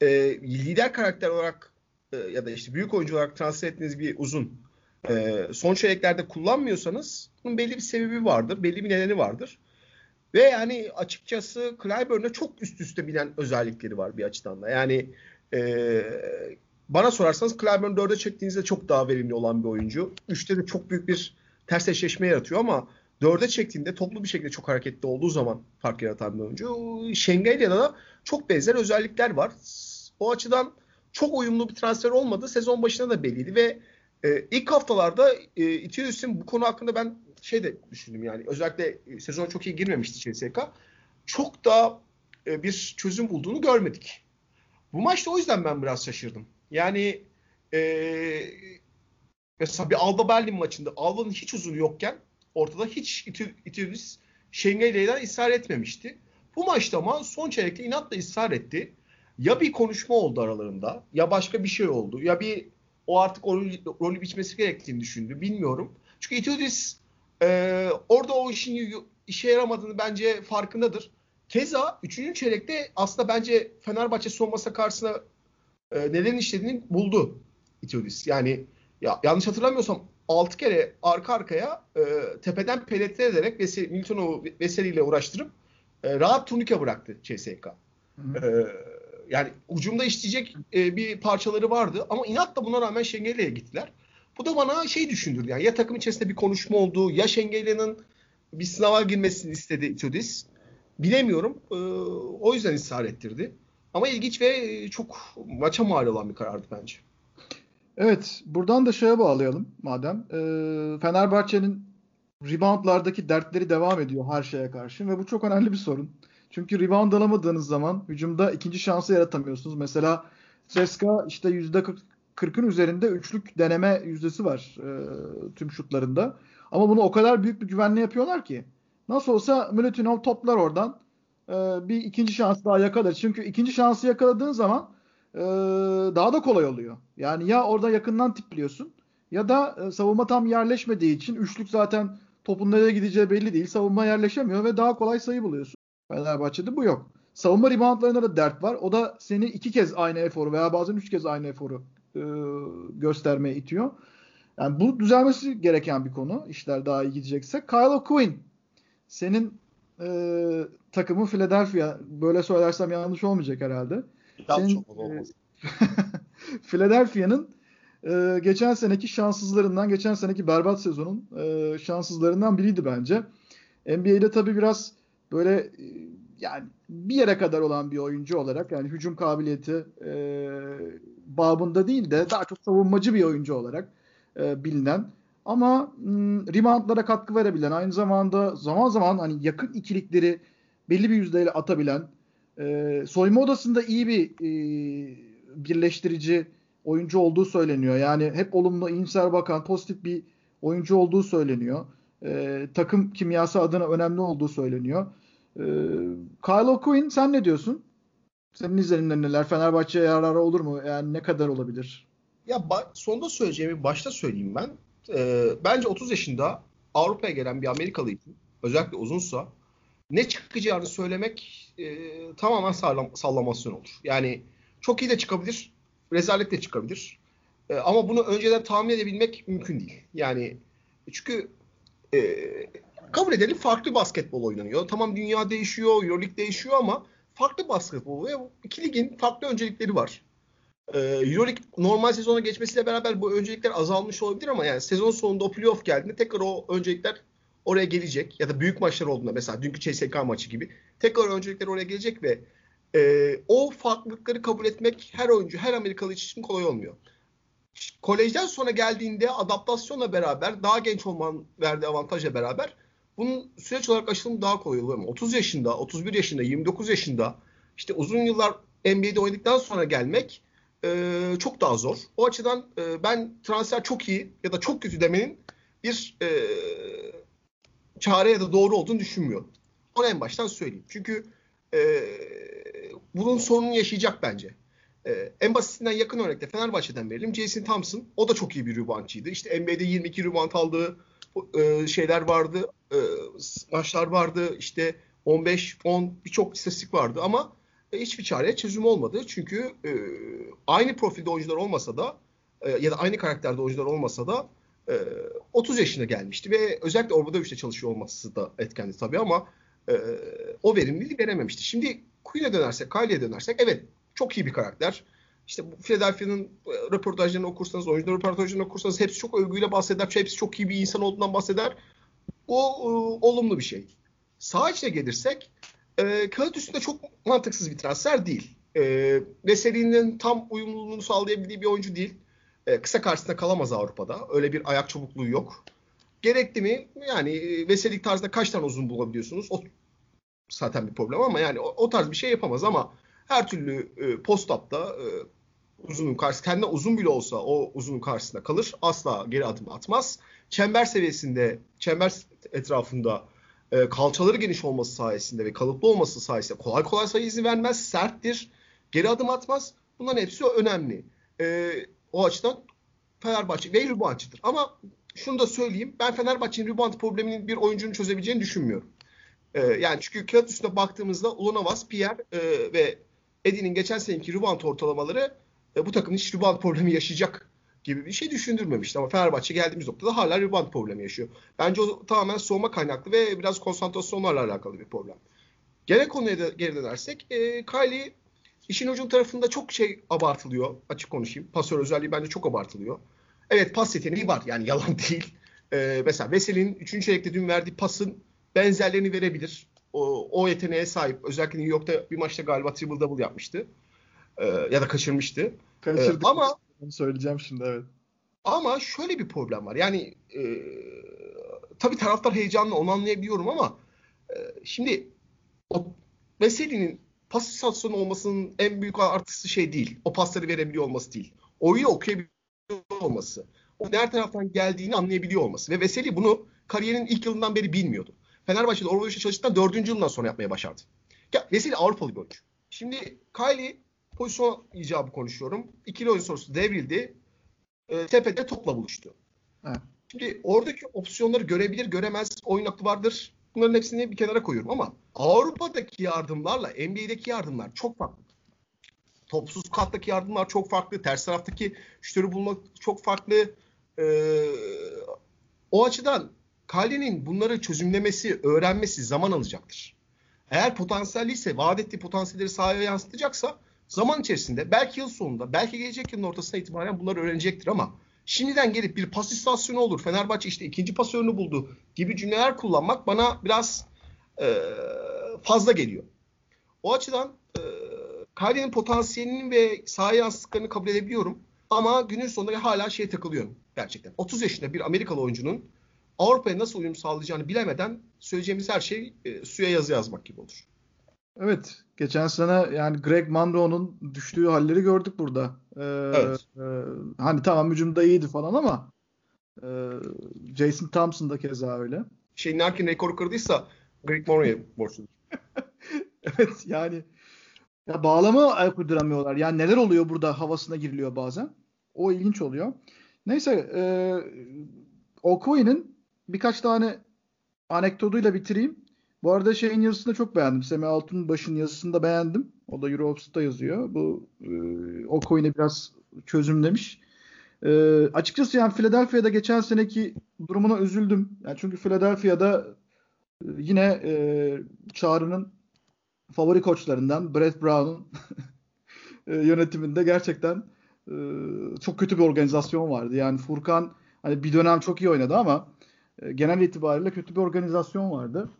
e, lider karakter olarak e, ya da işte büyük oyuncu olarak transfer ettiğiniz bir uzun e, son çeyreklerde kullanmıyorsanız bunun belli bir sebebi vardır. Belli bir nedeni vardır. Ve yani açıkçası Clyburn'e çok üst üste binen özellikleri var bir açıdan da. Yani e, bana sorarsanız Clyburn 4'e çektiğinizde çok daha verimli olan bir oyuncu. 3'te de çok büyük bir ters eşleşme yaratıyor ama 4'e çektiğinde toplu bir şekilde çok hareketli olduğu zaman fark yaratan bir oyuncu. Şengelya'da da çok benzer özellikler var. O açıdan çok uyumlu bir transfer olmadı. Sezon başında da belliydi ve e, ilk haftalarda e, Itius'un bu konu hakkında ben şey de düşündüm yani özellikle e, sezon çok iyi girmemişti CSK. Çok da e, bir çözüm bulduğunu görmedik. Bu maçta o yüzden ben biraz şaşırdım. Yani e, mesela bir Alba Berlin maçında Alba'nın hiç uzun yokken ortada hiç Itius Şengeli'den ısrar etmemişti. Bu maçta ama son çeyrekte inatla ısrar etti. Ya bir konuşma oldu aralarında ya başka bir şey oldu. Ya bir o artık o rolü biçmesi gerektiğini düşündü. Bilmiyorum. Çünkü Itiodis e, orada o işin işe yaramadığını bence farkındadır. Keza 3. çeyrekte aslında bence Fenerbahçe savunması karşısına e, neden işlediğini buldu Itiodis. Yani ya yanlış hatırlamıyorsam 6 kere arka arkaya e, tepeden penetre ederek Veseli, Milton'u Veseli ile uğraştırıp e, rahat turnike bıraktı CSK. E, yani ucumda işleyecek e, bir parçaları vardı ama inatla buna rağmen Şengeli'ye gittiler. Bu da bana şey düşündürdü yani ya takım içerisinde bir konuşma oldu ya Şengeli'nin bir sınava girmesini istedi Itudis. Bilemiyorum. E, o yüzden ısrar ettirdi. Ama ilginç ve çok maça mal olan bir karardı bence. Evet, buradan da şeye bağlayalım madem. E, Fenerbahçe'nin reboundlardaki dertleri devam ediyor her şeye karşı ve bu çok önemli bir sorun. Çünkü rebound alamadığınız zaman hücumda ikinci şansı yaratamıyorsunuz. Mesela Ceska işte %40'ın üzerinde üçlük deneme yüzdesi var e, tüm şutlarında. Ama bunu o kadar büyük bir güvenle yapıyorlar ki. Nasıl olsa Milutinov toplar oradan. E, bir ikinci şans daha yakalar. Çünkü ikinci şansı yakaladığın zaman e, daha da kolay oluyor. Yani ya orada yakından tipliyorsun ya da e, savunma tam yerleşmediği için üçlük zaten topun nereye gideceği belli değil. Savunma yerleşemiyor ve daha kolay sayı buluyorsun. Fenerbahçe'de bu yok. Savunma reboundlarında da dert var. O da seni iki kez aynı eforu veya bazen üç kez aynı eforu e, göstermeye itiyor. Yani bu düzelmesi gereken bir konu. İşler daha iyi gidecekse. Kyle O'Quinn senin e, takımın Philadelphia. Böyle söylersem yanlış olmayacak herhalde. Senin, e, Philadelphia'nın e, geçen seneki şanssızlarından, geçen seneki berbat sezonun e, şanssızlarından biriydi bence. NBA'de tabii biraz böyle e, yani bir yere kadar olan bir oyuncu olarak yani hücum kabiliyeti e, babında değil de daha çok savunmacı bir oyuncu olarak e, bilinen ama m, reboundlara katkı verebilen aynı zamanda zaman zaman hani yakın ikilikleri belli bir yüzdeyle atabilen e, soyma odasında iyi bir e, birleştirici oyuncu olduğu söyleniyor. Yani hep olumlu, iyimser bakan, pozitif bir oyuncu olduğu söyleniyor. E, takım kimyası adına önemli olduğu söyleniyor. E, Kyle O'Quinn sen ne diyorsun? Senin izlenimlerin neler? Fenerbahçe'ye yararı olur mu? Yani ne kadar olabilir? Ya ba- sonda söyleyeceğimi başta söyleyeyim ben. Ee, bence 30 yaşında Avrupa'ya gelen bir Amerikalı için özellikle uzunsa ne çıkacağını söylemek e, tamamen sallam- sallamasyon olur. Yani çok iyi de çıkabilir, rezalet de çıkabilir. E, ama bunu önceden tahmin edebilmek mümkün değil. Yani çünkü e, kabul edelim farklı basketbol oynanıyor. Tamam dünya değişiyor, Euroleague değişiyor ama farklı basketbol ve iki ligin farklı öncelikleri var. Ee, Euroleague normal sezona geçmesiyle beraber bu öncelikler azalmış olabilir ama yani sezon sonunda o playoff geldiğinde tekrar o öncelikler oraya gelecek ya da büyük maçlar olduğunda mesela dünkü CSK maçı gibi tekrar öncelikler oraya gelecek ve e, o farklılıkları kabul etmek her oyuncu, her Amerikalı için kolay olmuyor. Kolejden sonra geldiğinde adaptasyonla beraber daha genç olman verdiği avantajla beraber bunun süreç olarak aşılımı daha kolay oluyor. 30 yaşında, 31 yaşında, 29 yaşında işte uzun yıllar NBA'de oynadıktan sonra gelmek e, çok daha zor. O açıdan e, ben transfer çok iyi ya da çok kötü demenin bir e, çare ya da doğru olduğunu düşünmüyorum. Onu en baştan söyleyeyim. Çünkü e, bunun sorununu yaşayacak bence. E, en basitinden yakın örnekte Fenerbahçe'den verelim. Jason Thompson. O da çok iyi bir reboundçıydı. İşte NBA'de 22 rebound aldığı e, şeyler vardı. E, maçlar vardı. İşte 15, 10 birçok istatistik vardı ama hiçbir çare çözüm olmadı. Çünkü e, aynı profilde oyuncular olmasa da e, ya da aynı karakterde oyuncular olmasa da e, 30 yaşına gelmişti ve özellikle Obradoviç'te çalışıyor olması da etkendi tabii ama e, o verimliliği verememişti. Şimdi Quinn'e dönersek, Kylie'ye dönersek evet çok iyi bir karakter. İşte Philadelphia'nın e, röportajlarını okursanız, oyuncuların röportajlarını okursanız hepsi çok övgüyle bahseder. Hepsi çok iyi bir insan olduğundan bahseder. O e, olumlu bir şey. Sağ içine gelirsek e, kağıt üstünde çok mantıksız bir transfer değil. E, Veseli'nin tam uyumluluğunu sağlayabildiği bir oyuncu değil. E, kısa karşısında kalamaz Avrupa'da. Öyle bir ayak çabukluğu yok. Gerekli mi? Yani e, Veselik tarzda kaç tane uzun bulabiliyorsunuz? O zaten bir problem ama yani o, o tarz bir şey yapamaz ama her türlü e, post-up'ta e, uzunun karşısında, kendine uzun bile olsa o uzunun karşısında kalır. Asla geri adım atmaz. Çember seviyesinde, çember etrafında e, kalçaları geniş olması sayesinde ve kalıplı olması sayesinde kolay kolay sayı izni vermez, serttir, geri adım atmaz. Bunların hepsi önemli. E, o açıdan Fenerbahçe ve reboundçıdır. Ama şunu da söyleyeyim. Ben Fenerbahçe'nin rebound probleminin bir oyuncunun çözebileceğini düşünmüyorum. E, yani çünkü kağıt üstüne baktığımızda Ulunovas, Pierre e, ve Eddie'nin geçen seneki rebound ortalamaları e, bu takımın hiç rebound problemi yaşayacak gibi bir şey düşündürmemişti. Ama Fenerbahçe geldiğimiz noktada hala rebound problemi yaşıyor. Bence o tamamen soğuma kaynaklı ve biraz konsantrasyonlarla alakalı bir problem. Gene konuya da geri dönersek e, Kylie işin ucun tarafında çok şey abartılıyor. Açık konuşayım. Pasör özelliği bence çok abartılıyor. Evet pas yeteneği var. Yani yalan değil. E, mesela Veseli'nin 3. çeyrekte dün verdiği pasın benzerlerini verebilir. O, o yeteneğe sahip. Özellikle New York'ta bir maçta galiba triple double yapmıştı. E, ya da kaçırmıştı. Kaçırdık. E, ama onu söyleyeceğim şimdi evet. Ama şöyle bir problem var. Yani e, tabii taraftar heyecanlı onu anlayabiliyorum ama e, şimdi o Veseli'nin pas olmasının en büyük artısı şey değil. O pasları verebiliyor olması değil. Oyunu okuyabiliyor olması. O her taraftan geldiğini anlayabiliyor olması. Ve Veseli bunu kariyerinin ilk yılından beri bilmiyordu. Fenerbahçe'de Orvalıç'ta çalıştıktan dördüncü yılından sonra yapmaya başardı. Ya Veseli Avrupalı bir oyuncu. Şimdi Kylie pozisyon icabı konuşuyorum. İkili oyun sorusu devrildi. E, tepede topla buluştu. Evet. Şimdi oradaki opsiyonları görebilir, göremez, oyun aklı vardır. Bunların hepsini bir kenara koyuyorum ama Avrupa'daki yardımlarla NBA'deki yardımlar çok farklı. Topsuz kattaki yardımlar çok farklı. Ters taraftaki şütörü bulmak çok farklı. Ee, o açıdan Kale'nin bunları çözümlemesi, öğrenmesi zaman alacaktır. Eğer potansiyelliyse, vaat ettiği potansiyelleri sahaya yansıtacaksa zaman içerisinde belki yıl sonunda, belki gelecek yılın ortasına itibaren bunları öğrenecektir ama şimdiden gelip bir pas istasyonu olur. Fenerbahçe işte ikinci pasörünü buldu gibi cümleler kullanmak bana biraz e, fazla geliyor. O açıdan e, Kyrie'nin potansiyelinin ve sahaya yansıttıklarını kabul edebiliyorum. Ama günün sonunda hala şeye takılıyorum gerçekten. 30 yaşında bir Amerikalı oyuncunun Avrupa'ya nasıl uyum sağlayacağını bilemeden söyleyeceğimiz her şey e, suya yazı yazmak gibi olur. Evet. Geçen sene yani Greg Monroe'nun düştüğü halleri gördük burada. Ee, evet. E, hani tamam hücumda iyiydi falan ama e, Jason Thompson da keza öyle. Şey Narkin rekoru kırdıysa Greg Monroe'ya borçludur. evet yani ya bağlama ayak uyduramıyorlar. Yani neler oluyor burada havasına giriliyor bazen. O ilginç oluyor. Neyse e, Okoye'nin birkaç tane anekdotuyla bitireyim. Bu arada şeyin yazısını çok beğendim. Semih Altunbaş'ın yazısını da beğendim. O da Eurohops'ta yazıyor. Bu e, Okoye'ni biraz çözümlemiş. E, açıkçası yani Philadelphia'da geçen seneki durumuna üzüldüm. Yani çünkü Philadelphia'da e, yine e, Çağrı'nın favori koçlarından Brett Brown'un e, yönetiminde gerçekten e, çok kötü bir organizasyon vardı. Yani Furkan hani bir dönem çok iyi oynadı ama e, genel itibariyle kötü bir organizasyon vardı.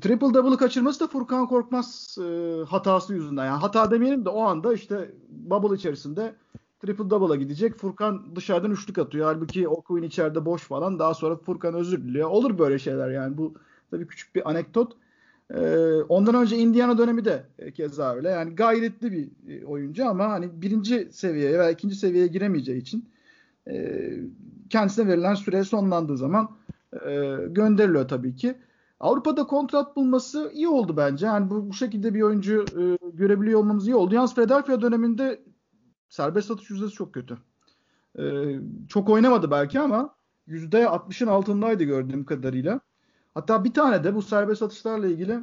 Triple double'ı kaçırması da Furkan Korkmaz e, hatası yüzünden. Yani hata demeyelim de o anda işte bubble içerisinde triple double'a gidecek. Furkan dışarıdan üçlük atıyor. Halbuki Okuyun içeride boş falan. Daha sonra Furkan özür diliyor. Olur böyle şeyler yani. Bu tabii küçük bir anekdot. Ee, ondan önce Indiana dönemi de keza öyle. Yani gayretli bir e, oyuncu ama hani birinci seviyeye veya ikinci seviyeye giremeyeceği için e, kendisine verilen süre sonlandığı zaman e, gönderiliyor tabii ki. Avrupa'da kontrat bulması iyi oldu bence. Yani bu, bu şekilde bir oyuncu e, görebiliyor olmamız iyi oldu. Yalnız Philadelphia döneminde serbest satış yüzdesi çok kötü. E, çok oynamadı belki ama %60'ın altındaydı gördüğüm kadarıyla. Hatta bir tane de bu serbest atışlarla ilgili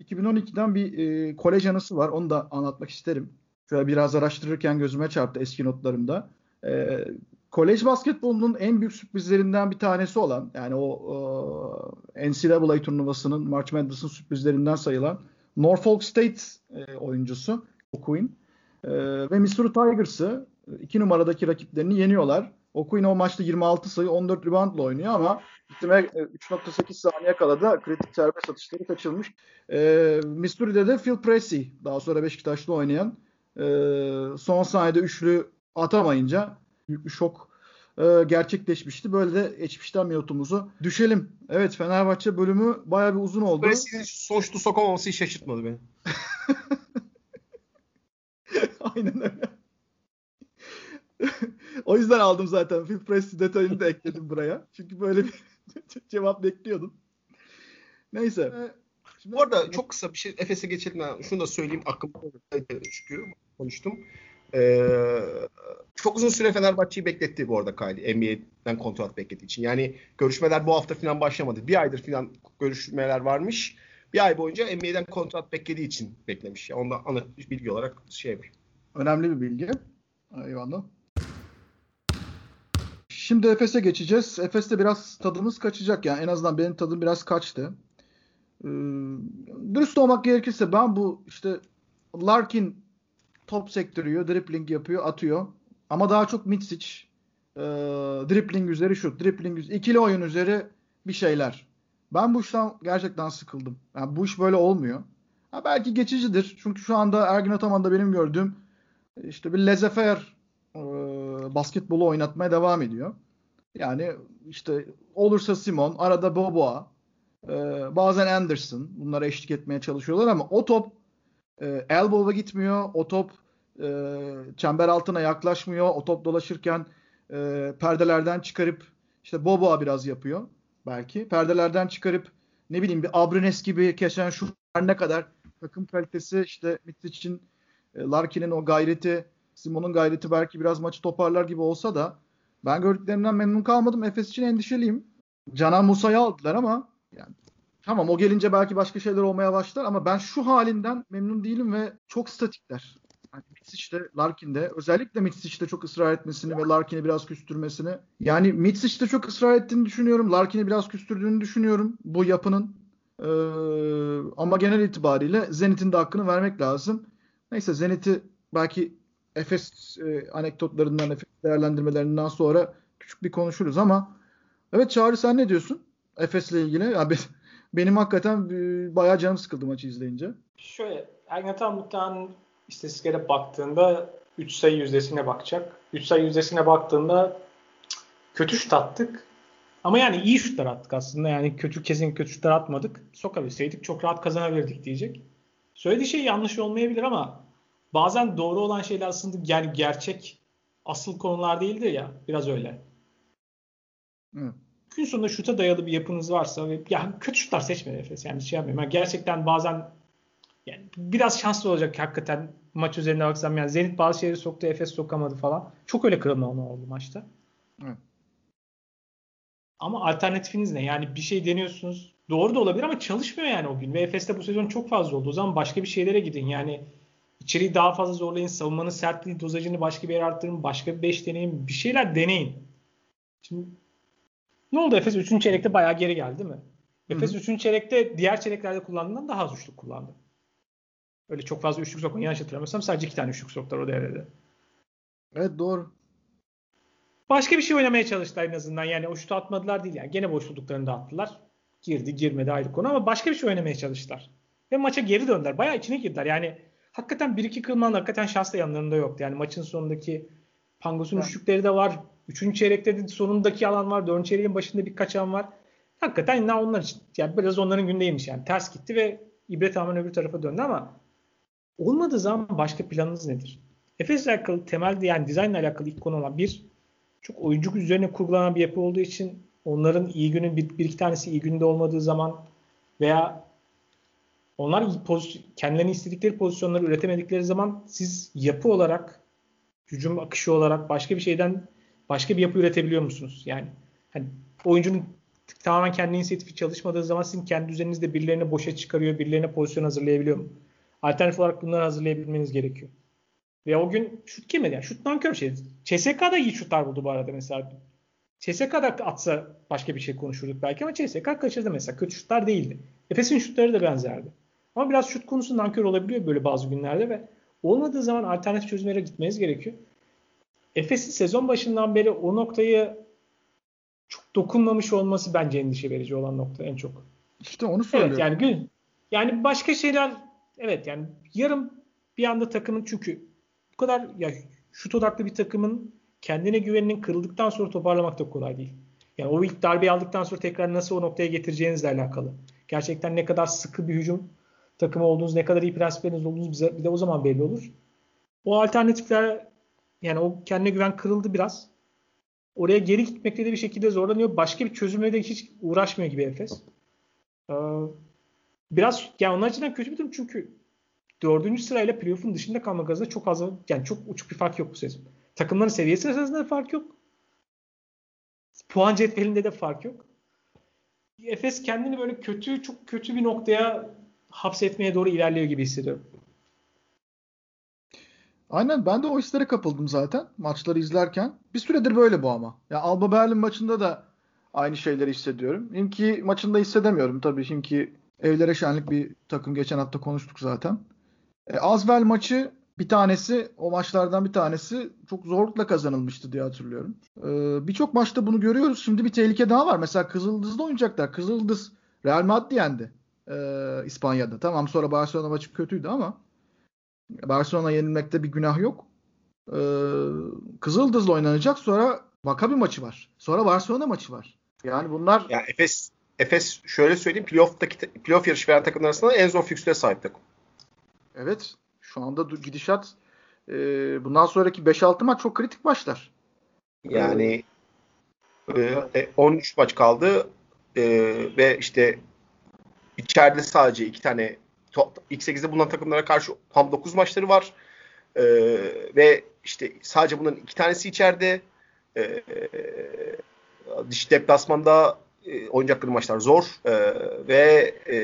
2012'den bir e, kolej anısı var. Onu da anlatmak isterim. Şöyle biraz araştırırken gözüme çarptı eski notlarımda. E, kolej basketbolunun en büyük sürprizlerinden bir tanesi olan yani o e, NCAA turnuvasının March Madness'ın sürprizlerinden sayılan Norfolk State e, oyuncusu O'Quinn e, ve Missouri Tigers'ı iki numaradaki rakiplerini yeniyorlar. O'Quinn o maçta 26 sayı 14 reboundla oynuyor ama bitime 3.8 e, saniye kala da kritik serbest atışları kaçılmış. E, Missouri'de de Phil Pressey daha sonra Beşiktaş'ta oynayan e, son saniyede üçlü atamayınca büyük bir şok e, gerçekleşmişti. Böyle de geçmişten minutumuzu düşelim. Evet Fenerbahçe bölümü baya bir uzun oldu. Pressey'nin sonuçta sokamaması hiç şaşırtmadı beni. Aynen öyle. o yüzden aldım zaten. Phil Pressey detayını da ekledim buraya. Çünkü böyle bir cevap bekliyordum. Neyse. Şimdi Bu arada çok kısa bir şey Efes'e geçelim. Şunu da söyleyeyim aklımda çünkü konuştum. Ee, çok uzun süre Fenerbahçe'yi bekletti bu arada Kylie. NBA'den kontrat beklediği için. Yani görüşmeler bu hafta falan başlamadı. Bir aydır falan görüşmeler varmış. Bir ay boyunca NBA'den kontrat beklediği için beklemiş. Yani onda anlatmış bilgi olarak şey var. Önemli bir bilgi. Eyvallah. Şimdi Efes'e geçeceğiz. Efes'te biraz tadımız kaçacak yani. En azından benim tadım biraz kaçtı. Ee, dürüst olmak gerekirse ben bu işte Larkin top sektörüyor, dribbling yapıyor, atıyor. Ama daha çok Mitsic e, dribbling üzeri şut, dribbling üzeri, ikili oyun üzeri bir şeyler. Ben bu işten gerçekten sıkıldım. Yani bu iş böyle olmuyor. Ha belki geçicidir. Çünkü şu anda Ergin Ataman'da benim gördüğüm işte bir lezefer e, basketbolu oynatmaya devam ediyor. Yani işte olursa Simon, arada Boboa, e, bazen Anderson bunlara eşlik etmeye çalışıyorlar ama o top e, elbow'a gitmiyor. O top e, çember altına yaklaşmıyor. O top dolaşırken e, perdelerden çıkarıp işte Boboa biraz yapıyor belki. Perdelerden çıkarıp ne bileyim bir Abrines gibi kesen şu ne kadar takım kalitesi işte Mitic'in e, Larkin'in o gayreti Simon'un gayreti belki biraz maçı toparlar gibi olsa da ben gördüklerimden memnun kalmadım. Efes için endişeliyim. Canan Musa'yı aldılar ama yani tamam o gelince belki başka şeyler olmaya başlar ama ben şu halinden memnun değilim ve çok statikler. Yani Mitsic de Larkin de özellikle Mitsic de çok ısrar etmesini ve Larkin'i biraz küstürmesini. Yani Mitsic de çok ısrar ettiğini düşünüyorum. Larkin'i biraz küstürdüğünü düşünüyorum bu yapının. Ee, ama genel itibariyle Zenit'in de hakkını vermek lazım. Neyse Zenit'i belki Efes e, anekdotlarından, Efes değerlendirmelerinden sonra küçük bir konuşuruz ama evet Çağrı sen ne diyorsun Efes'le ilgili? Yani benim hakikaten e, bayağı canım sıkıldı maçı izleyince. Şöyle Ergin Atamuhtan istatistiklere baktığında 3 sayı yüzdesine bakacak. 3 sayı yüzdesine baktığında kötü şut attık. Ama yani iyi şutlar attık aslında. Yani kötü kesin kötü şutlar atmadık. Sokabilseydik çok rahat kazanabilirdik diyecek. Söylediği şey yanlış olmayabilir ama bazen doğru olan şeyler aslında yani gerçek asıl konular değildir ya. Biraz öyle. Hı. Gün sonunda şuta dayalı bir yapınız varsa ve ya kötü şutlar seçmedi Efes. Yani şey yapmıyorum. Yani gerçekten bazen yani biraz şanslı olacak hakikaten maç üzerine baksam yani Zenit bazı şeyleri soktu Efes sokamadı falan. Çok öyle kırılma oldu maçta. Hı. Ama alternatifiniz ne? Yani bir şey deniyorsunuz. Doğru da olabilir ama çalışmıyor yani o gün. Ve Efes'te bu sezon çok fazla oldu. O zaman başka bir şeylere gidin. Yani içeriği daha fazla zorlayın. Savunmanın sertliği, dozajını başka bir yere arttırın. Başka bir 5 deneyin. Bir şeyler deneyin. Şimdi ne oldu Efes 3. çeyrekte bayağı geri geldi değil mi? Efes 3. çeyrekte diğer çeyreklerde kullandığından daha az üçlük kullandı. Öyle çok fazla üçlük sokma. Yanlış hatırlamıyorsam sadece iki tane üçlük soktular o devrede. Evet doğru. Başka bir şey oynamaya çalıştılar en azından. Yani o şutu atmadılar değil yani. Gene boş bulduklarını da attılar. Girdi girmedi ayrı konu ama başka bir şey oynamaya çalıştılar. Ve maça geri döndüler. Bayağı içine girdiler. Yani hakikaten bir iki kılman hakikaten şans da yanlarında yoktu. Yani maçın sonundaki Pangos'un evet. üçlükleri de var. Üçüncü çeyrekte de sonundaki alan var. Dördüncü çeyreğin başında birkaç an var. Hakikaten ne onlar için. Yani biraz onların gündeymiş yani. Ters gitti ve ibre tamamen öbür tarafa döndü ama olmadığı zaman başka planınız nedir? Efes'le alakalı temelde yani dizaynla alakalı ilk konu olan bir çok oyuncu üzerine kurgulanan bir yapı olduğu için onların iyi günün bir, bir iki tanesi iyi günde olmadığı zaman veya onlar kendilerini istedikleri pozisyonları üretemedikleri zaman siz yapı olarak hücum akışı olarak başka bir şeyden başka bir yapı üretebiliyor musunuz? Yani hani oyuncunun tamamen kendi inisiyatifi çalışmadığı zaman sizin kendi üzerinizde birilerini boşa çıkarıyor, birilerine pozisyon hazırlayabiliyor mu? Alternatif olarak bunları hazırlayabilmeniz gerekiyor. Ve o gün şut girmedi. Yani şut nankör şey. CSK da iyi şutlar buldu bu arada mesela. CSK da atsa başka bir şey konuşurduk belki ama CSK kaçırdı mesela. Kötü şutlar değildi. Efes'in şutları da benzerdi. Ama biraz şut konusu nankör olabiliyor böyle bazı günlerde ve olmadığı zaman alternatif çözümlere gitmeniz gerekiyor. Efes'in sezon başından beri o noktayı çok dokunmamış olması bence endişe verici olan nokta en çok. İşte onu söylüyorum. Evet yani gün yani başka şeyler evet yani yarım bir anda takımın çünkü bu kadar ya şut odaklı bir takımın kendine güveninin kırıldıktan sonra toparlamak da kolay değil. Yani o ilk darbeyi aldıktan sonra tekrar nasıl o noktaya getireceğinizle alakalı. Gerçekten ne kadar sıkı bir hücum takımı olduğunuz, ne kadar iyi prensipleriniz olduğunuz bize bir de o zaman belli olur. O alternatifler yani o kendine güven kırıldı biraz. Oraya geri gitmekte de bir şekilde zorlanıyor. Başka bir çözümle de hiç uğraşmıyor gibi Efes. Ee, biraz yani onun açıdan kötü bir durum çünkü dördüncü sırayla playoff'un dışında kalmak arasında çok az yani çok uçuk bir fark yok bu sezon. Takımların seviyesi arasında da fark yok. Puan cetvelinde de fark yok. Efes kendini böyle kötü çok kötü bir noktaya hapsetmeye doğru ilerliyor gibi hissediyorum. Aynen ben de o hislere kapıldım zaten maçları izlerken. Bir süredir böyle bu ama. Ya Alba Berlin maçında da aynı şeyleri hissediyorum. Himki maçında hissedemiyorum tabii. Himki evlere şenlik bir takım geçen hafta konuştuk zaten. E, Azvel maçı bir tanesi o maçlardan bir tanesi çok zorlukla kazanılmıştı diye hatırlıyorum. Ee, Birçok maçta bunu görüyoruz. Şimdi bir tehlike daha var. Mesela Kızıldız'da oynayacaklar. Kızıldız Real Madrid yendi ee, İspanya'da. Tamam sonra Barcelona maçı kötüydü ama Barcelona yenilmekte bir günah yok. Ee, Kızıldız'la oynanacak. Sonra Maccabi maçı var. Sonra Barcelona maçı var. Yani bunlar ya Efes Efes şöyle söyleyeyim playoff'taki playoff yarışı veren takımlar arasında en zor fikstüre sahip takım. Evet. Şu anda gidişat e, bundan sonraki 5-6 maç çok kritik maçlar. Yani e, 13 maç kaldı e, ve işte içeride sadece iki tane ilk 8'de bulunan takımlara karşı tam 9 maçları var. E, ve işte sadece bunların iki tanesi içeride. E, dış deplasmanda e, oynayacakları maçlar zor e, ve e,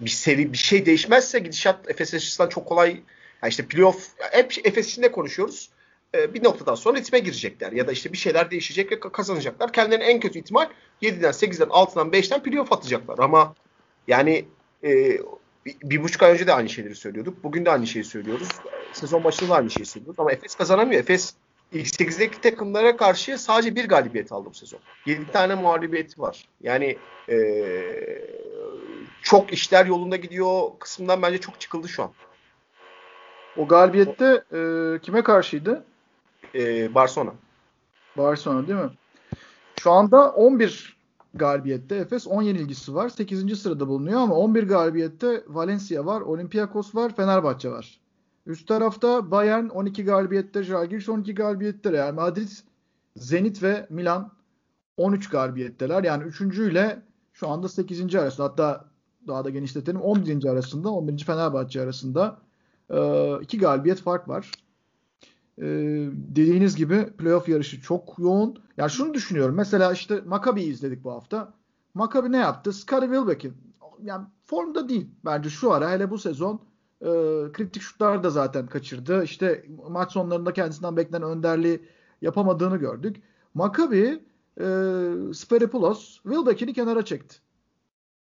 bir seri bir şey değişmezse gidişat Efes açısından çok kolay yani işte playoff hep Efes içinde konuşuyoruz. E, bir noktadan sonra ritme girecekler ya da işte bir şeyler değişecek ve kazanacaklar. Kendilerine en kötü ihtimal 7'den 8'den 6'dan 5'ten playoff atacaklar ama yani e, bir, bir buçuk ay önce de aynı şeyleri söylüyorduk. Bugün de aynı şeyi söylüyoruz. Sezon başında da aynı şeyi söylüyoruz. Ama Efes kazanamıyor. Efes ilk 8'deki takımlara karşı sadece bir galibiyet aldı bu sezon. 7 tane mağlubiyeti var. Yani ee, çok işler yolunda gidiyor kısımdan bence çok çıkıldı şu an. O galibiyette e, kime karşıydı? E, Barcelona. Barcelona değil mi? Şu anda 11 galibiyette Efes 10 yenilgisi var. 8. sırada bulunuyor ama 11 galibiyette Valencia var, Olympiakos var, Fenerbahçe var. Üst tarafta Bayern 12 galibiyette, Žalgiris 12 galibiyette, Real Madrid, Zenit ve Milan 13 galibiyetteler. Yani 3. ile şu anda 8. arasında hatta daha da genişletelim 11. arasında 11. Fenerbahçe arasında e, iki galibiyet fark var. E, dediğiniz gibi playoff yarışı çok yoğun. Yani şunu düşünüyorum. Mesela işte Maccabi'yi izledik bu hafta. Maccabi ne yaptı? Scottie Wilbeck'in yani formda değil bence şu ara hele bu sezon e, kritik şutlar da zaten kaçırdı. İşte maç sonlarında kendisinden beklenen önderliği yapamadığını gördük. Maccabi e, Speripoulos Wilbeck'ini kenara çekti.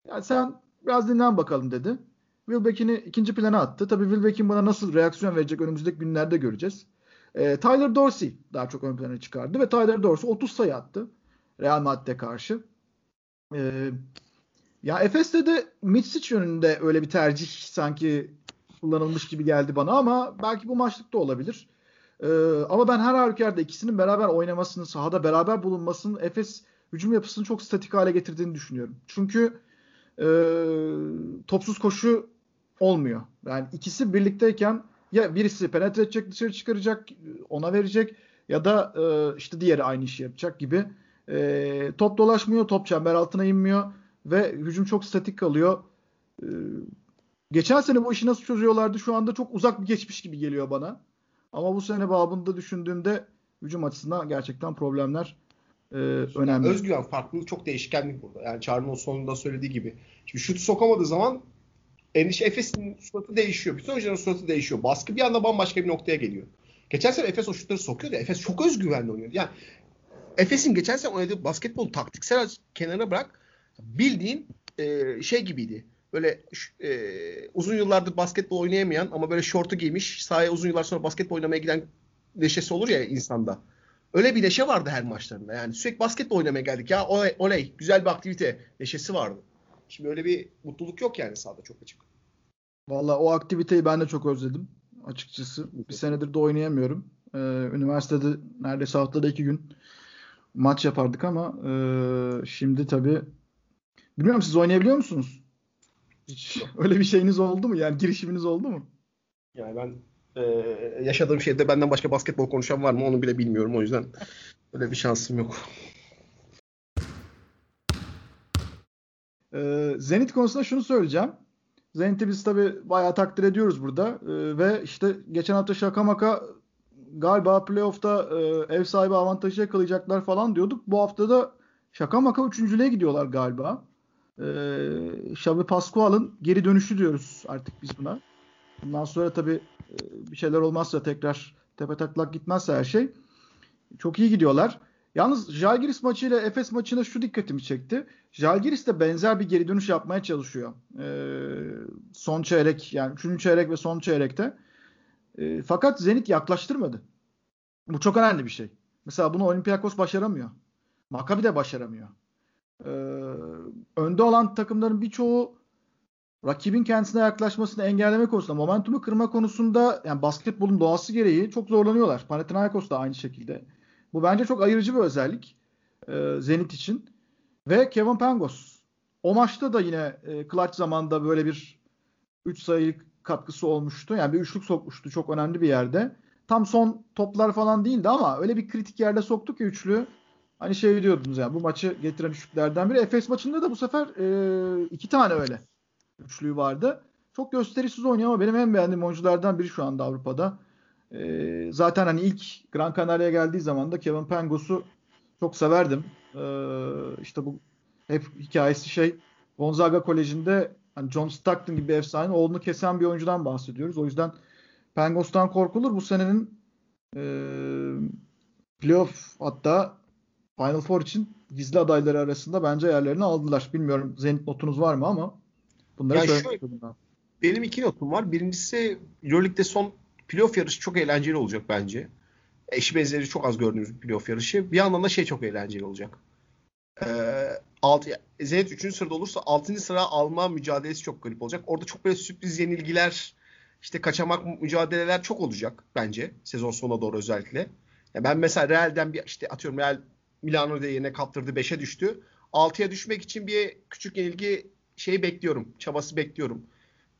Yani sen biraz dinlen bakalım dedi. Wilbeck'ini ikinci plana attı. Tabii Wilbeck'in buna nasıl reaksiyon verecek önümüzdeki günlerde göreceğiz. E, Tyler Dorsey daha çok ön plana çıkardı ve Tyler Dorsey 30 sayı attı Real Madrid'e karşı. E, ya Efes'te de Mitsic yönünde öyle bir tercih sanki kullanılmış gibi geldi bana ama belki bu maçlık da olabilir. Ee, ama ben her halükarda ikisinin beraber oynamasını, sahada beraber bulunmasının Efes hücum yapısını çok statik hale getirdiğini düşünüyorum. Çünkü e, topsuz koşu olmuyor. Yani ikisi birlikteyken ya birisi penetre edecek, dışarı çıkaracak, ona verecek ya da e, işte diğeri aynı işi yapacak gibi. E, top dolaşmıyor, top çember altına inmiyor ve hücum çok statik kalıyor. E, Geçen sene bu işi nasıl çözüyorlardı şu anda çok uzak bir geçmiş gibi geliyor bana. Ama bu sene babında düşündüğümde hücum açısından gerçekten problemler e, önemli. Özgüven farklılığı çok değişkenlik burada. Yani Çağrı'nın sonunda söylediği gibi. Şimdi şut sokamadığı zaman endişe Efes'in suratı değişiyor. Bütün oyuncuların suratı değişiyor. Baskı bir anda bambaşka bir noktaya geliyor. Geçen sene Efes o şutları sokuyordu. Efes çok özgüvenli oynuyordu. Yani Efes'in geçen sene oynadığı basketbol taktiksel kenara bırak bildiğin e, şey gibiydi böyle e, uzun yıllardır basketbol oynayamayan ama böyle şortu giymiş sahaya uzun yıllar sonra basketbol oynamaya giden neşesi olur ya insanda. Öyle bir neşe vardı her maçlarında. Yani sürekli basketbol oynamaya geldik ya oley, oley güzel bir aktivite neşesi vardı. Şimdi öyle bir mutluluk yok yani sahada çok açık. Valla o aktiviteyi ben de çok özledim açıkçası. Bir senedir de oynayamıyorum. Ee, üniversitede neredeyse haftada iki gün maç yapardık ama e, şimdi tabii bilmiyorum siz oynayabiliyor musunuz? Hiç öyle bir şeyiniz oldu mu? Yani girişiminiz oldu mu? Yani ben e, yaşadığım şehirde benden başka basketbol konuşan var mı onu bile bilmiyorum. O yüzden öyle bir şansım yok. E, Zenit konusunda şunu söyleyeceğim. Zenit'i biz tabii bayağı takdir ediyoruz burada. E, ve işte geçen hafta şaka maka galiba playoff'ta e, ev sahibi avantajı yakalayacaklar falan diyorduk. Bu hafta da şaka maka üçüncülüğe gidiyorlar galiba. E, Xavi Pascual'ın geri dönüşü diyoruz artık biz buna. Bundan sonra tabii e, bir şeyler olmazsa tekrar tepe taklak gitmezse her şey. Çok iyi gidiyorlar. Yalnız Jalgiris maçıyla Efes maçına şu dikkatimi çekti. Jalgiris de benzer bir geri dönüş yapmaya çalışıyor. Ee, son çeyrek yani 3. çeyrek ve son çeyrekte. Ee, fakat Zenit yaklaştırmadı. Bu çok önemli bir şey. Mesela bunu Olympiakos başaramıyor. Maccabi de başaramıyor. Ee, önde olan takımların birçoğu rakibin kendisine yaklaşmasını engelleme konusunda, momentumu kırma konusunda yani basketbolun doğası gereği çok zorlanıyorlar. Panathinaikos da aynı şekilde. Bu bence çok ayırıcı bir özellik e, Zenit için. Ve Kevin Pangos. O maçta da yine e, clutch zamanda böyle bir 3 sayılık katkısı olmuştu. Yani bir üçlük sokmuştu çok önemli bir yerde. Tam son toplar falan değildi ama öyle bir kritik yerde soktu ki üçlü. Hani şey diyordunuz yani bu maçı getiren üçlüklerden biri. Efes maçında da bu sefer e, iki tane öyle üçlüğü vardı. Çok gösterişsiz oynuyor ama benim en beğendiğim oyunculardan biri şu anda Avrupa'da. E, zaten hani ilk Gran Canaria'ya geldiği zaman da Kevin Pangos'u çok severdim. E, işte bu hep hikayesi şey Gonzaga Koleji'nde hani John Stockton gibi efsane oğlunu kesen bir oyuncudan bahsediyoruz. O yüzden Pangos'tan korkulur. Bu senenin e, playoff hatta Final Four için gizli adayları arasında bence yerlerini aldılar. Bilmiyorum Zenit notunuz var mı ama bunları söylemek Benim iki notum var. Birincisi Euroleague'de son playoff yarışı çok eğlenceli olacak bence. Eşi benzeri çok az gördüğümüz bir playoff yarışı. Bir yandan da şey çok eğlenceli olacak. Ee, alt, Zenit 3. sırada olursa 6. sıra alma mücadelesi çok garip olacak. Orada çok böyle sürpriz yenilgiler, işte kaçamak mücadeleler çok olacak bence. Sezon sonuna doğru özellikle. Ya ben mesela Real'den bir işte atıyorum Real Milano'da yerine kaptırdı 5'e düştü. 6'ya düşmek için bir küçük yenilgi şeyi bekliyorum. Çabası bekliyorum.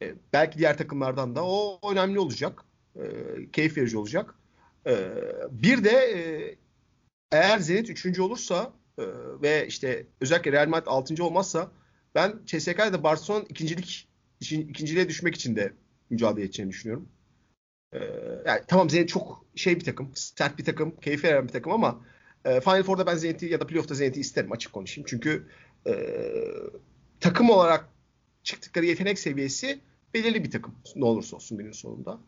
Ee, belki diğer takımlardan da o önemli olacak. Ee, keyif verici olacak. Ee, bir de e, eğer Zenit 3. olursa e, ve işte özellikle Real Madrid 6. olmazsa ben CSK'da Barcelona ikincilik ikinciliğe düşmek için de mücadele edeceğini düşünüyorum. Yani tamam Zenit çok şey bir takım, sert bir takım, keyif veren bir takım ama e, Final Four'da ben Zenit'i ya da playoff'ta Zenit'i isterim açık konuşayım. Çünkü e, takım olarak çıktıkları yetenek seviyesi belirli bir takım ne olursa olsun günün sonunda.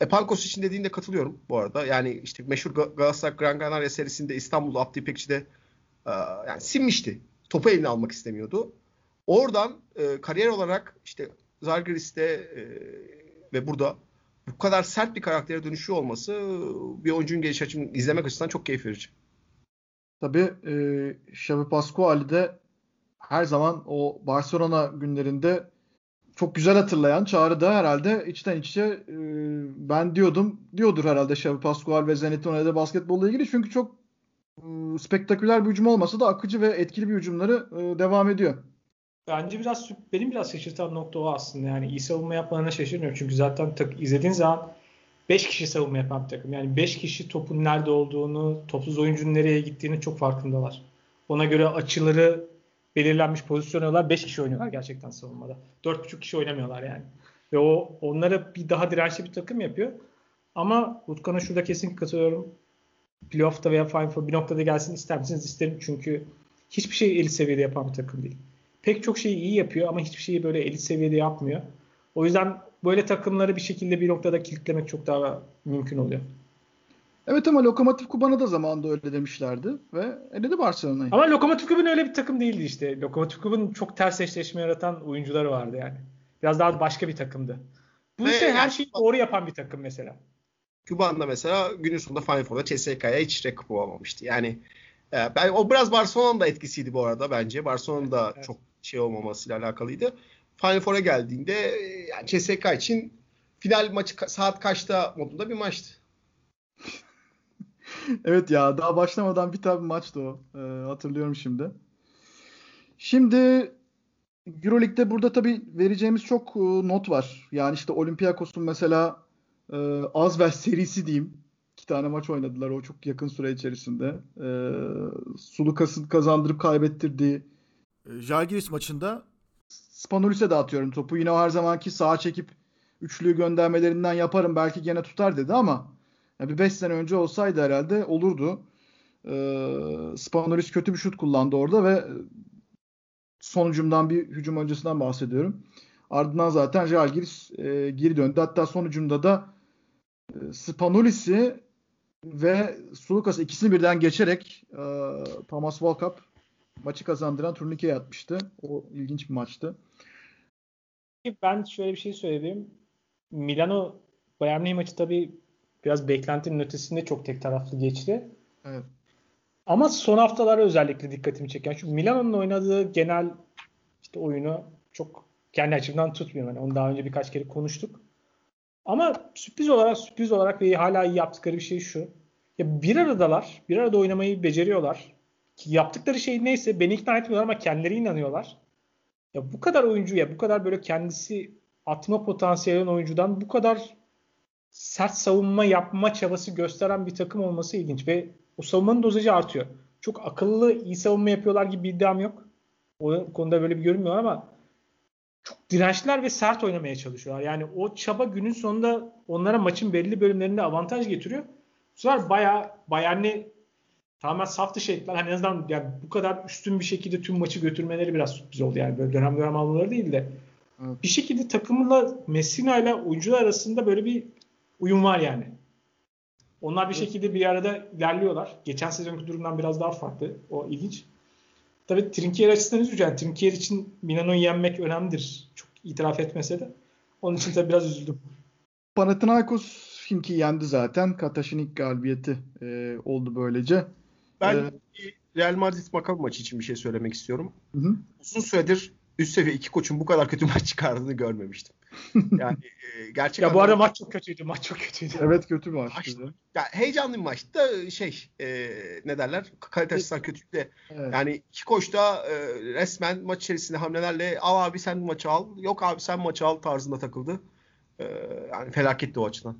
E, Pankos için dediğinde katılıyorum bu arada. Yani işte meşhur Galatasaray Gran Canaria serisinde İstanbul'da Abdi İpekçi'de e, yani sinmişti. Topu eline almak istemiyordu. Oradan e, kariyer olarak işte Zalgiris'te e, ve burada bu kadar sert bir karaktere dönüşüyor olması bir oyuncunun geliş açısından izlemek açısından çok keyif verici. Tabii e, Xavi Pascuali de her zaman o Barcelona günlerinde çok güzel hatırlayan Çağrı da herhalde içten içe e, ben diyordum diyordur herhalde Xavi Pascual ve Zenit'in oynadığı basketbolla ilgili çünkü çok e, spektaküler bir hücum olmasa da akıcı ve etkili bir hücumları e, devam ediyor. Bence biraz benim biraz şaşırtan nokta o aslında. Yani iyi savunma yapmalarına şaşırmıyorum. Çünkü zaten tak, izlediğin zaman 5 kişi savunma yapan bir takım. Yani 5 kişi topun nerede olduğunu, topsuz oyuncunun nereye gittiğini çok farkındalar. Ona göre açıları belirlenmiş pozisyon oynuyorlar. 5 kişi oynuyorlar gerçekten savunmada. 4,5 kişi oynamıyorlar yani. Ve o onlara bir daha dirençli bir takım yapıyor. Ama Utkan'a şurada kesinlikle katılıyorum. Playoff'ta veya Final Four bir noktada gelsin ister misiniz? İsterim çünkü hiçbir şey elit seviyede yapan bir takım değil. Pek çok şeyi iyi yapıyor ama hiçbir şeyi böyle elit seviyede yapmıyor. O yüzden böyle takımları bir şekilde bir noktada kilitlemek çok daha mümkün oluyor. Evet ama Lokomotiv Kuban'a da zamanında öyle demişlerdi ve eledi Barcelona'yı. Ama Lokomotiv Kuban öyle bir takım değildi işte. Lokomotiv Kuban'ın çok ters eşleşme yaratan oyuncuları vardı yani. Biraz daha başka bir takımdı. Bu ve ise her şeyi doğru yapan bir takım mesela. Kuban'da mesela günün sonunda Final Four'da CSK'ya hiç rakip olamamıştı. Yani e, ben o biraz Barcelona'nın da etkisiydi bu arada bence. Barcelona'nın da evet. çok şey olmamasıyla alakalıydı. Final Four'a geldiğinde yani CSK için final maçı saat kaçta modunda bir maçtı. evet ya daha başlamadan bir tabi maçtı o. Ee, hatırlıyorum şimdi. Şimdi Euroleague'de burada tabi vereceğimiz çok e, not var. Yani işte Olympiakos'un mesela e, Azvel serisi diyeyim. İki tane maç oynadılar o çok yakın süre içerisinde. E, Sulukas'ın kazandırıp kaybettirdiği e, Jalgiris maçında Spanulis'e dağıtıyorum topu. Yine o her zamanki sağa çekip üçlüyü göndermelerinden yaparım belki gene tutar dedi ama yani bir 5 sene önce olsaydı herhalde olurdu. Ee, Spanulis kötü bir şut kullandı orada ve sonucumdan bir hücum öncesinden bahsediyorum. Ardından zaten Jalgiris e, geri döndü. Hatta sonucunda da e, Spanulis'i ve Sulukas ikisini birden geçerek e, Thomas Walkup maçı kazandıran turnikeye atmıştı. O ilginç bir maçtı. Ben şöyle bir şey söyleyeyim. Milano Bayern Münih maçı tabii biraz beklentinin ötesinde çok tek taraflı geçti. Evet. Ama son haftalarda özellikle dikkatimi çeken şu Milano'nun oynadığı genel işte oyunu çok kendi açımdan tutmuyorum. Yani onu daha önce birkaç kere konuştuk. Ama sürpriz olarak sürpriz olarak ve hala iyi yaptıkları bir şey şu. Ya bir aradalar. Bir arada oynamayı beceriyorlar. Ki yaptıkları şey neyse beni ikna etmiyorlar ama kendileri inanıyorlar. Ya bu kadar oyuncu ya bu kadar böyle kendisi atma potansiyeli oyuncudan bu kadar sert savunma yapma çabası gösteren bir takım olması ilginç ve o savunmanın dozajı artıyor. Çok akıllı iyi savunma yapıyorlar gibi bir iddiam yok. O konuda böyle bir görünmüyor ama çok dirençliler ve sert oynamaya çalışıyorlar. Yani o çaba günün sonunda onlara maçın belli bölümlerinde avantaj getiriyor. Bu sefer bayağı Bayern'i tamamen saf dışı ettiler. Hani en azından yani bu kadar üstün bir şekilde tüm maçı götürmeleri biraz sürpriz oldu. Yani böyle dönem dönem almaları değil de. Evet. Bir şekilde takımla Messina ile oyuncular arasında böyle bir uyum var yani. Onlar bir şekilde bir arada ilerliyorlar. Geçen sezonki durumdan biraz daha farklı. O ilginç. Tabii Trinkier açısından üzücü. Yani Trinkier için Milano'yu yenmek önemlidir. Çok itiraf etmese de. Onun için tabii biraz üzüldüm. Panathinaikos Finki yendi zaten. Kataş'ın ilk galibiyeti e, oldu böylece. Ben ee, Real Madrid Maccabi maçı için bir şey söylemek istiyorum. Hı hı. Uzun süredir üst seviye iki koçun bu kadar kötü maç çıkardığını görmemiştim. Yani e, gerçekten Ya bu arada maç çok kötüydü. Maç çok kötüydü. Evet kötü bir maçtı. Ya heyecanlı bir maçtı. Şey e, ne derler? Kalite açısından kötüydü de. Evet. Yani iki koç da e, resmen maç içerisinde hamlelerle al abi sen maçı al. Yok abi sen maçı al tarzında takıldı. E, yani felaketti o açıdan.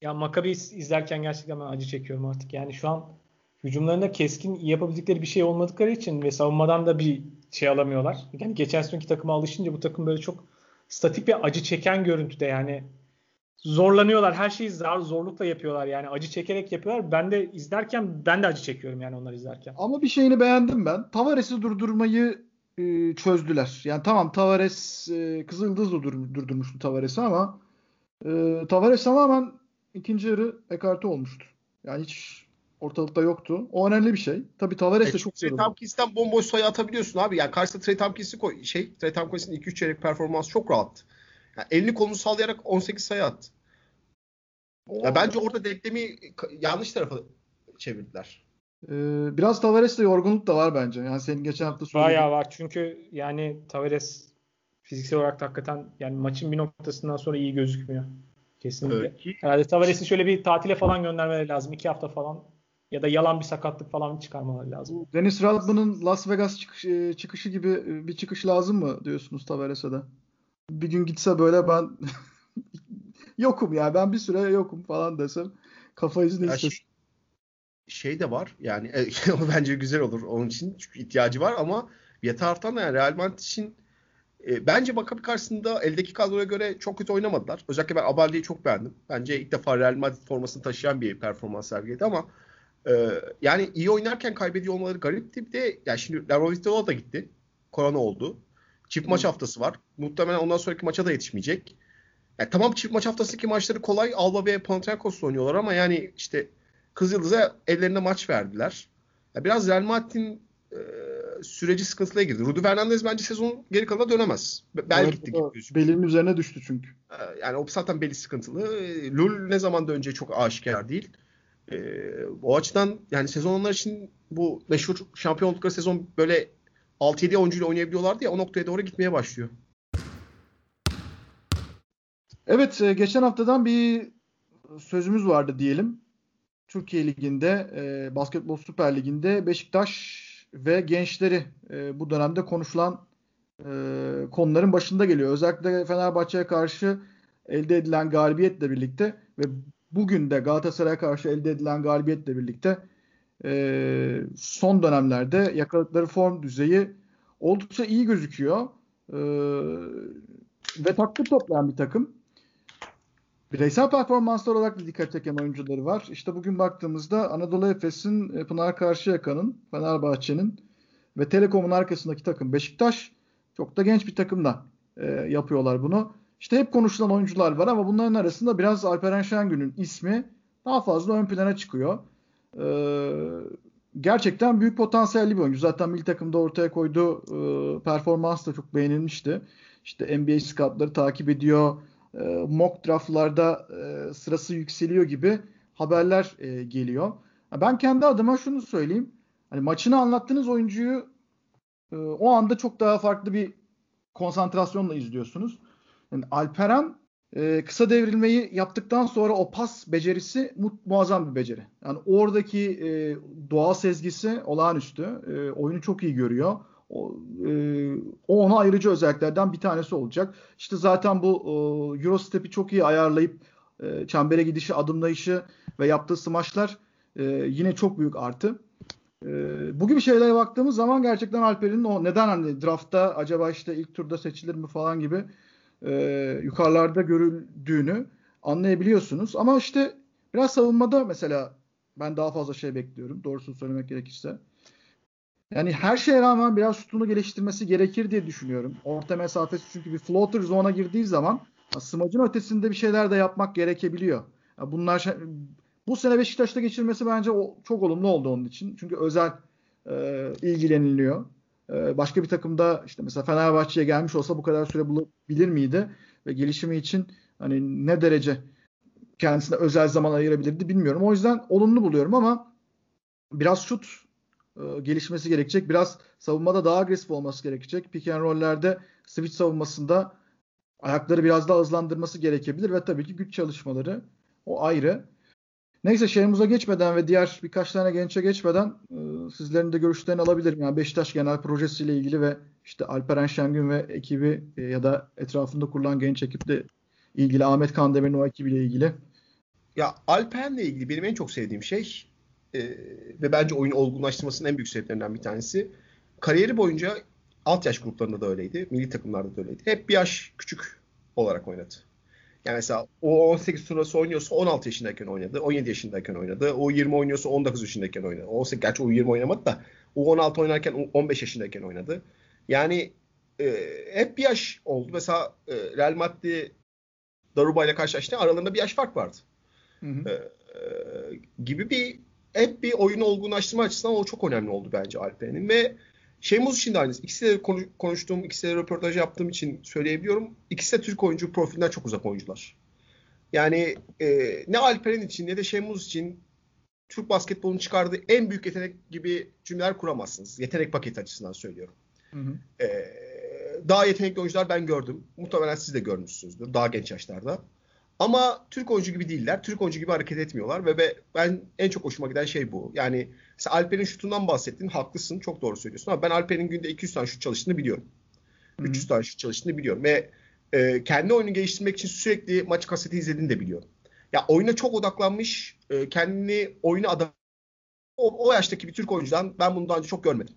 Ya Maccabi izlerken gerçekten ben acı çekiyorum artık. Yani şu an hücumlarında keskin yapabildikleri bir şey olmadıkları için ve savunmadan da bir şey alamıyorlar. Yani geçen seneki takıma alışınca bu takım böyle çok statik bir acı çeken görüntüde yani zorlanıyorlar. Her şeyi zor, zorlukla yapıyorlar yani acı çekerek yapıyorlar. Ben de izlerken ben de acı çekiyorum yani onları izlerken. Ama bir şeyini beğendim ben. Tavares'i durdurmayı e, çözdüler. Yani tamam Tavares e, Kızıldız da dur, durdurmuştu Tavares'i ama e, Tavares tamamen ikinci yarı ekarte olmuştu. Yani hiç ortalıkta yoktu. O önemli bir şey. Tabii Tavares e, de çok Trey Tompkins'ten bomboş sayı atabiliyorsun abi. Yani karşısında Trey Tompkins'i koy. Şey, Trey Tompkins'in 2-3 çeyrek performansı çok rahat. Yani elini kolunu sallayarak 18 sayı attı. Ya bence orada denklemi yanlış tarafa çevirdiler. Ee, biraz Tavares'te yorgunluk da var bence. Yani senin geçen hafta söylediğin. Bayağı var. Çünkü yani Tavares fiziksel olarak da hakikaten yani maçın bir noktasından sonra iyi gözükmüyor. Kesinlikle. Evet. Herhalde Tavares'i şöyle bir tatile falan göndermeleri lazım. iki hafta falan ya da yalan bir sakatlık falan çıkarmaları lazım. Dennis Rodman'ın Las Vegas çıkış, e, çıkışı gibi e, bir çıkış lazım mı diyorsunuz Tavares'e de? Bir gün gitse böyle ben yokum ya ben bir süre yokum falan desem kafa izni istesin. Şey, şey de var yani e, bence güzel olur onun için çünkü ihtiyacı var ama bir taraftan da yani Real Madrid için e, bence Maccabi karşısında eldeki kadroya göre çok kötü oynamadılar. Özellikle ben Abaldi'yi çok beğendim. Bence ilk defa Real Madrid formasını taşıyan bir performans sergiledi ama e, yani iyi oynarken kaybediyor olmaları garipti. Bir de yani şimdi Leroi da gitti. Korona oldu. Çift maç haftası var. Muhtemelen ondan sonraki maça da yetişmeyecek. Yani tamam çift maç haftasındaki maçları kolay. Alba ve Panathinaikos'la oynuyorlar ama yani işte Kızıldız'a ellerine maç verdiler. Yani biraz Real Madrid'in e, süreci sıkıntıya girdi. Rudy Fernandez bence sezonun geri kalanına dönemez. Bel evet, gitti gibi Belinin üzerine düştü çünkü. E, yani o zaten beli sıkıntılı. Lul ne zaman döneceği çok aşikar değil. E, o açıdan yani sezon onlar için bu meşhur şampiyonlukları sezon böyle 6-7 oyuncuyla oynayabiliyorlardı ya o noktaya doğru gitmeye başlıyor. Evet e, geçen haftadan bir sözümüz vardı diyelim. Türkiye Ligi'nde, e, Basketbol Süper Ligi'nde Beşiktaş ve gençleri e, bu dönemde konuşulan e, konuların başında geliyor. Özellikle Fenerbahçe'ye karşı elde edilen galibiyetle birlikte ve bugün de Galatasaray'a karşı elde edilen galibiyetle birlikte e, son dönemlerde yakaladıkları form düzeyi oldukça iyi gözüküyor. Ee, ve takdir toplayan bir takım. Bireysel performanslar olarak da dikkat çeken oyuncuları var. İşte bugün baktığımızda Anadolu Efes'in, e, Pınar Karşıyaka'nın, Fenerbahçe'nin ve Telekom'un arkasındaki takım Beşiktaş çok da genç bir takımla e, yapıyorlar bunu. İşte hep konuşulan oyuncular var ama bunların arasında biraz Alperen Şengün'ün ismi daha fazla ön plana çıkıyor. Ee, gerçekten büyük potansiyelli bir oyuncu. Zaten milli takımda ortaya koyduğu e, performans da çok beğenilmişti. İşte NBA scoutları takip ediyor. E, mock draftlarda e, sırası yükseliyor gibi haberler e, geliyor. Ben kendi adıma şunu söyleyeyim. Hani maçını anlattığınız oyuncuyu e, o anda çok daha farklı bir konsantrasyonla izliyorsunuz. Yani Alperen e, kısa devrilmeyi yaptıktan sonra o pas becerisi mu- muazzam bir beceri. Yani oradaki e, doğal sezgisi olağanüstü. E, oyunu çok iyi görüyor. O, e, o ona ayrıcı özelliklerden bir tanesi olacak. İşte zaten bu e, Eurostep'i çok iyi ayarlayıp e, çembere gidişi, adımlayışı ve yaptığı smaçlar e, yine çok büyük artı. E, bu gibi şeylere baktığımız zaman gerçekten Alper'in o neden hani draftta acaba işte ilk turda seçilir mi falan gibi e, yukarılarda görüldüğünü anlayabiliyorsunuz. Ama işte biraz savunmada mesela ben daha fazla şey bekliyorum. Doğrusunu söylemek gerekirse. Yani her şeye rağmen biraz şutunu geliştirmesi gerekir diye düşünüyorum. Orta mesafesi çünkü bir floater zona girdiği zaman smacın ötesinde bir şeyler de yapmak gerekebiliyor. Yani bunlar bu sene Beşiktaş'ta geçirmesi bence o, çok olumlu oldu onun için. Çünkü özel e, ilgileniliyor. E, başka bir takımda işte mesela Fenerbahçe'ye gelmiş olsa bu kadar süre bulabilir miydi? Ve gelişimi için hani ne derece kendisine özel zaman ayırabilirdi bilmiyorum. O yüzden olumlu buluyorum ama biraz şut e, gelişmesi gerekecek. Biraz savunmada daha agresif olması gerekecek. Pick and roll'lerde switch savunmasında ayakları biraz daha hızlandırması gerekebilir ve tabii ki güç çalışmaları o ayrı. Neyse şeyimize geçmeden ve diğer birkaç tane gençe geçmeden e, sizlerin de görüşlerini alabilirim. Yani Beşiktaş genel projesiyle ilgili ve işte Alperen Şengün ve ekibi e, ya da etrafında kurulan genç ekiple ilgili Ahmet Kandemir'in o ekibiyle ilgili. Ya Alperen'le ilgili benim en çok sevdiğim şey e, ve bence oyun olgunlaştırmasının en büyük sebeplerinden bir tanesi kariyeri boyunca alt yaş gruplarında da öyleydi. Milli takımlarda da öyleydi. Hep bir yaş küçük olarak oynadı. Yani mesela o 18 turnuvası oynuyorsa 16 yaşındayken oynadı. 17 yaşındayken oynadı. O 20 oynuyorsa 19 yaşındayken oynadı. O 18, gerçi o 20 oynamadı da o 16 oynarken 15 yaşındayken oynadı. Yani e, hep bir yaş oldu. Mesela e, Real Madrid Daruba ile karşılaştı. Aralarında bir yaş fark vardı. Hı hı. E, e, gibi bir hep bir oyunu olgunlaştırma açısından o çok önemli oldu bence Alperen'in ve Şeymuz için de aynısı. İkisi de konuştuğum, ikisi de röportaj yaptığım için söyleyebiliyorum. İkisi de Türk oyuncu profilinden çok uzak oyuncular. Yani e, ne Alperen için ne de Şeymuz için Türk basketbolunun çıkardığı en büyük yetenek gibi cümleler kuramazsınız. Yetenek paketi açısından söylüyorum. Hı hı. E, daha yetenekli oyuncular ben gördüm. Muhtemelen siz de görmüşsünüzdür. Daha genç yaşlarda. Ama Türk oyuncu gibi değiller. Türk oyuncu gibi hareket etmiyorlar ve ben en çok hoşuma giden şey bu. Yani mesela Alper'in şutundan bahsettin. Haklısın. Çok doğru söylüyorsun ama ben Alper'in günde 200 tane şut çalıştığını biliyorum. Hı-hı. 300 tane şut çalıştığını biliyorum ve e, kendi oyunu geliştirmek için sürekli maç kaseti izlediğini de biliyorum. Ya oyuna çok odaklanmış, e, kendini oyuna adam o, o yaştaki bir Türk oyuncudan ben bunu daha önce çok görmedim.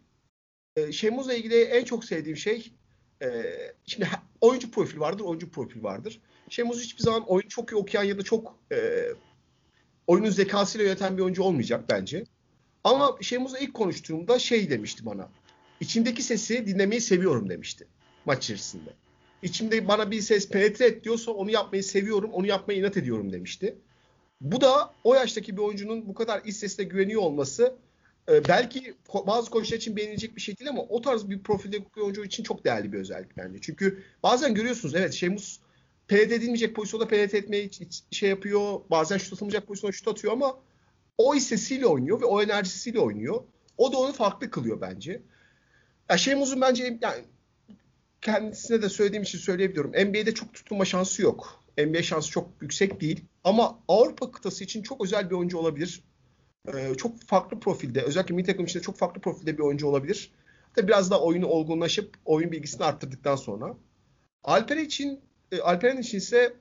E, Şemuz'la ilgili en çok sevdiğim şey e, şimdi oyuncu profili vardır, oyuncu profili vardır. Şemuz hiçbir zaman oyunu çok iyi okuyan ya da çok e, oyunun zekasıyla yöneten bir oyuncu olmayacak bence. Ama Şemuz'la ilk konuştuğumda şey demişti bana. İçimdeki sesi dinlemeyi seviyorum demişti maç içerisinde. İçimde bana bir ses penetre et diyorsa onu yapmayı seviyorum, onu yapmaya inat ediyorum demişti. Bu da o yaştaki bir oyuncunun bu kadar iç sesle güveniyor olması e, belki bazı koçlar için beğenilecek bir şey değil ama o tarz bir profilde oyuncu için çok değerli bir özellik bence. Çünkü bazen görüyorsunuz evet Şemus penetre edilmeyecek pozisyonda penetre etmeye şey yapıyor. Bazen şut atılmayacak pozisyonda şut atıyor ama o hissesiyle oynuyor ve o enerjisiyle oynuyor. O da onu farklı kılıyor bence. Ya Şemus'un bence yani kendisine de söylediğim için söyleyebiliyorum. NBA'de çok tutunma şansı yok. NBA şansı çok yüksek değil. Ama Avrupa kıtası için çok özel bir oyuncu olabilir. Ee, çok farklı profilde, özellikle milli takım içinde çok farklı profilde bir oyuncu olabilir. Tabii biraz daha oyunu olgunlaşıp oyun bilgisini arttırdıktan sonra. Alper için e, Alperen için ise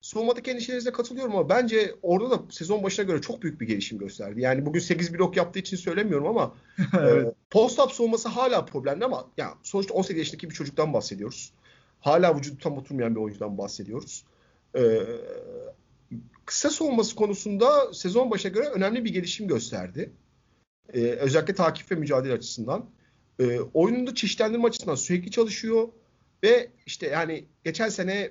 savunmadaki endişelerinize katılıyorum ama bence orada da sezon başına göre çok büyük bir gelişim gösterdi. Yani bugün 8 blok yaptığı için söylemiyorum ama evet. e, post-up savunması hala problemli ama yani sonuçta 18 yaşındaki bir çocuktan bahsediyoruz. Hala vücudu tam oturmayan bir oyuncudan bahsediyoruz. E, kısa savunması konusunda sezon başına göre önemli bir gelişim gösterdi. E, özellikle takip ve mücadele açısından. E, oyununda çeşitlendirme açısından sürekli çalışıyor ve işte yani geçen sene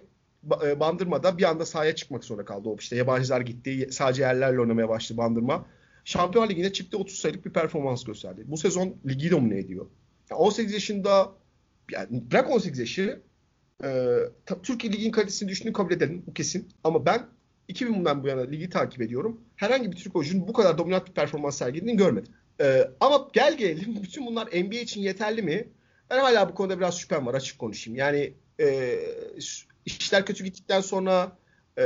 e, Bandırma'da bir anda sahaya çıkmak zorunda kaldı. O işte yabancılar gitti. Sadece yerlerle oynamaya başladı Bandırma. Şampiyonlar Ligi'nde çifte 30 sayılık bir performans gösterdi. Bu sezon ligi domine ediyor. Yani 18 yaşında yani bırak 18 yaşı e, Türkiye Ligi'nin kalitesini düştüğünü kabul edelim. Bu kesin. Ama ben 2000'den bu yana ligi takip ediyorum. Herhangi bir Türk oyuncunun bu kadar dominant bir performans sergilediğini görmedim. E, ama gel gelelim bütün bunlar NBA için yeterli mi? Ben hala bu konuda biraz şüphem var açık konuşayım. Yani e, işler kötü gittikten sonra e,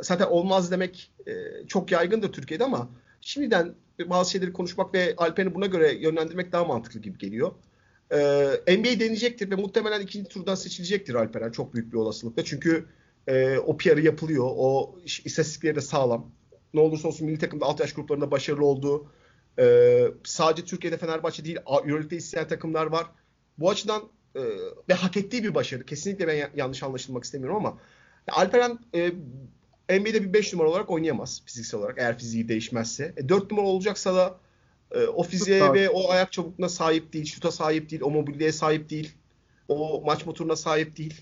zaten olmaz demek e, çok yaygındır Türkiye'de ama şimdiden bazı şeyleri konuşmak ve Alper'i buna göre yönlendirmek daha mantıklı gibi geliyor. E, NBA deneyecektir ve muhtemelen ikinci turdan seçilecektir Alperen çok büyük bir olasılıkla. Çünkü e, o PR'ı yapılıyor. O istatistikleri de sağlam. Ne olursa olsun milli takımda alt yaş gruplarında başarılı oldu. E, sadece Türkiye'de Fenerbahçe değil Euroleague'de isteyen takımlar var. Bu açıdan e, ve hak ettiği bir başarı. Kesinlikle ben yanlış anlaşılmak istemiyorum ama Alperen e, NBA'de bir 5 numara olarak oynayamaz fiziksel olarak eğer fiziği değişmezse. E, 4 numara olacaksa da e, o fiziğe ve o ayak çabukluğuna sahip değil, şuta sahip değil, o mobilliğe sahip değil, o maç motoruna sahip değil.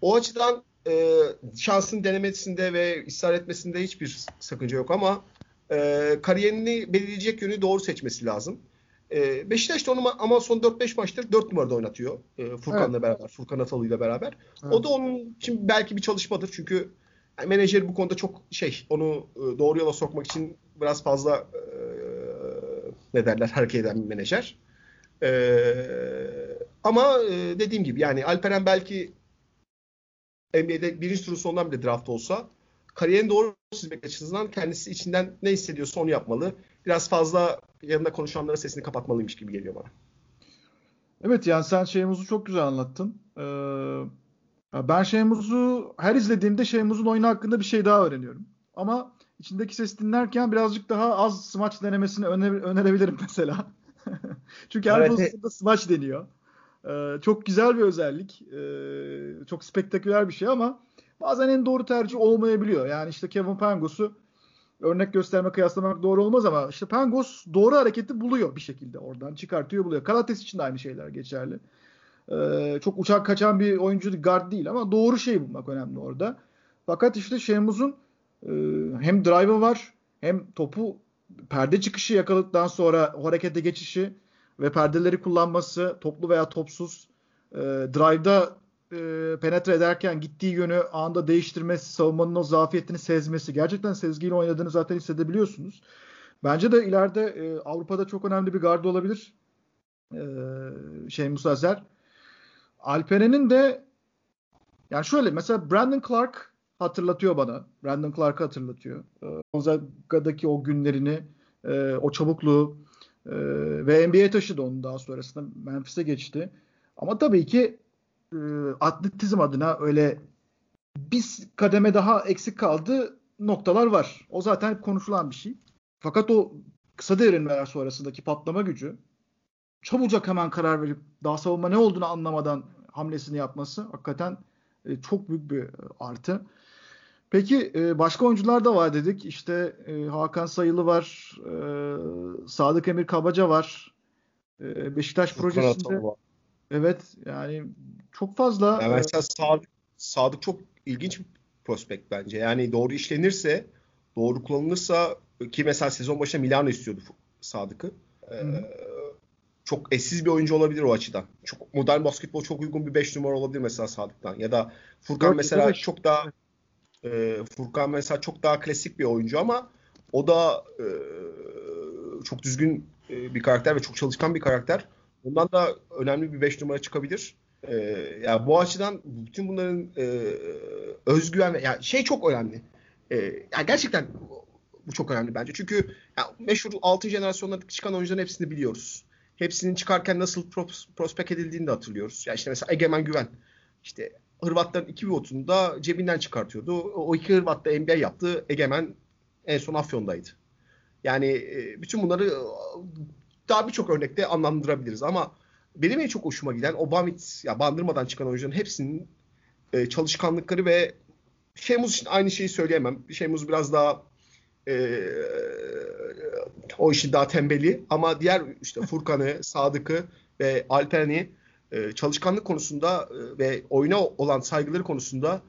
O açıdan e, şansın denemesinde ve ısrar etmesinde hiçbir sakınca yok ama e, kariyerini belirleyecek yönü doğru seçmesi lazım. E, Beşiktaş da onu ama son 4-5 maçtır 4 numarada oynatıyor. E, Furkan'la evet. beraber, Furkan Atalı ile beraber. Evet. O da onun için belki bir çalışmadır. Çünkü yani menajer bu konuda çok şey, onu e, doğru yola sokmak için biraz fazla e, ne derler hareket eden bir menajer. E, ama e, dediğim gibi yani Alperen belki NBA'de birinci turun sonundan bile draft olsa kariyerini doğru çizmek açısından kendisi içinden ne hissediyorsa onu yapmalı. Biraz fazla yanında konuşanlara sesini kapatmalıymış gibi geliyor bana. Evet yani sen Şeymuz'u çok güzel anlattın. Ee, ben Şeymuz'u her izlediğimde Şeymuz'un oyunu hakkında bir şey daha öğreniyorum. Ama içindeki ses dinlerken birazcık daha az smaç denemesini öner önerebilirim mesela. Çünkü her evet. pozisyonda smaç deniyor. Ee, çok güzel bir özellik. Ee, çok spektaküler bir şey ama bazen en doğru tercih olmayabiliyor. Yani işte Kevin Pangos'u örnek gösterme kıyaslamak doğru olmaz ama işte Pangos doğru hareketi buluyor bir şekilde oradan çıkartıyor buluyor. Kalates için de aynı şeyler geçerli. Ee, çok uçak kaçan bir oyuncu guard değil ama doğru şey bulmak önemli orada. Fakat işte Şemuz'un e, hem drive'ı var hem topu perde çıkışı yakaladıktan sonra o harekete geçişi ve perdeleri kullanması toplu veya topsuz e, drive'da e, penetre ederken gittiği yönü anda değiştirmesi, savunmanın o zafiyetini sezmesi. Gerçekten sezgiyle oynadığını zaten hissedebiliyorsunuz. Bence de ileride e, Avrupa'da çok önemli bir gardı olabilir. E, şey Musa Zer. Alperen'in de yani şöyle mesela Brandon Clark hatırlatıyor bana. Brandon Clark'ı hatırlatıyor. E, Gonzaga'daki o günlerini, e, o çabukluğu e, ve NBA taşıdı onu daha sonrasında. Memphis'e geçti. Ama tabii ki e, atletizm adına öyle bir kademe daha eksik kaldı noktalar var. O zaten konuşulan bir şey. Fakat o kısa devrilmeler sonrasındaki patlama gücü çabucak hemen karar verip daha savunma ne olduğunu anlamadan hamlesini yapması hakikaten e, çok büyük bir artı. Peki e, başka oyuncular da var dedik. İşte e, Hakan Sayılı var, e, Sadık Emir Kabaca var. E, Beşiktaş projesinde Evet yani çok fazla. Yani mesela Sadık, Sadık çok ilginç bir prospekt bence. Yani doğru işlenirse, doğru kullanılırsa ki mesela sezon başında Milano istiyordu Sadık'ı. Ee, çok eşsiz bir oyuncu olabilir o açıdan. Çok modern basketbol çok uygun bir 5 numara olabilir mesela Sadık'tan. Ya da Furkan mesela beş. çok daha e, Furkan mesela çok daha klasik bir oyuncu ama o da e, çok düzgün e, bir karakter ve çok çalışkan bir karakter. Bundan da önemli bir 5 numara çıkabilir. Ee, yani bu açıdan bütün bunların e, özgüven ve yani şey çok önemli. Ee, yani gerçekten bu çok önemli bence. Çünkü ya meşhur altın jenerasyonlarda çıkan oyuncuların hepsini biliyoruz. Hepsinin çıkarken nasıl pros, prospek edildiğini de hatırlıyoruz. Ya işte mesela Egemen Güven. İşte Hırvatların iki pivotunu da cebinden çıkartıyordu. O iki Hırvat da NBA yaptı. Egemen en son Afyon'daydı. Yani e, bütün bunları e, daha birçok örnekte anlamlandırabiliriz ama benim en çok hoşuma giden Obamit ya bandırmadan çıkan oyuncuların hepsinin e, çalışkanlıkları ve Şemuz için aynı şeyi söyleyemem. Şemuz biraz daha e, o işin daha tembeli ama diğer işte Furkan'ı, Sadık'ı ve Alperen'i e, çalışkanlık konusunda e, ve oyuna olan saygıları konusunda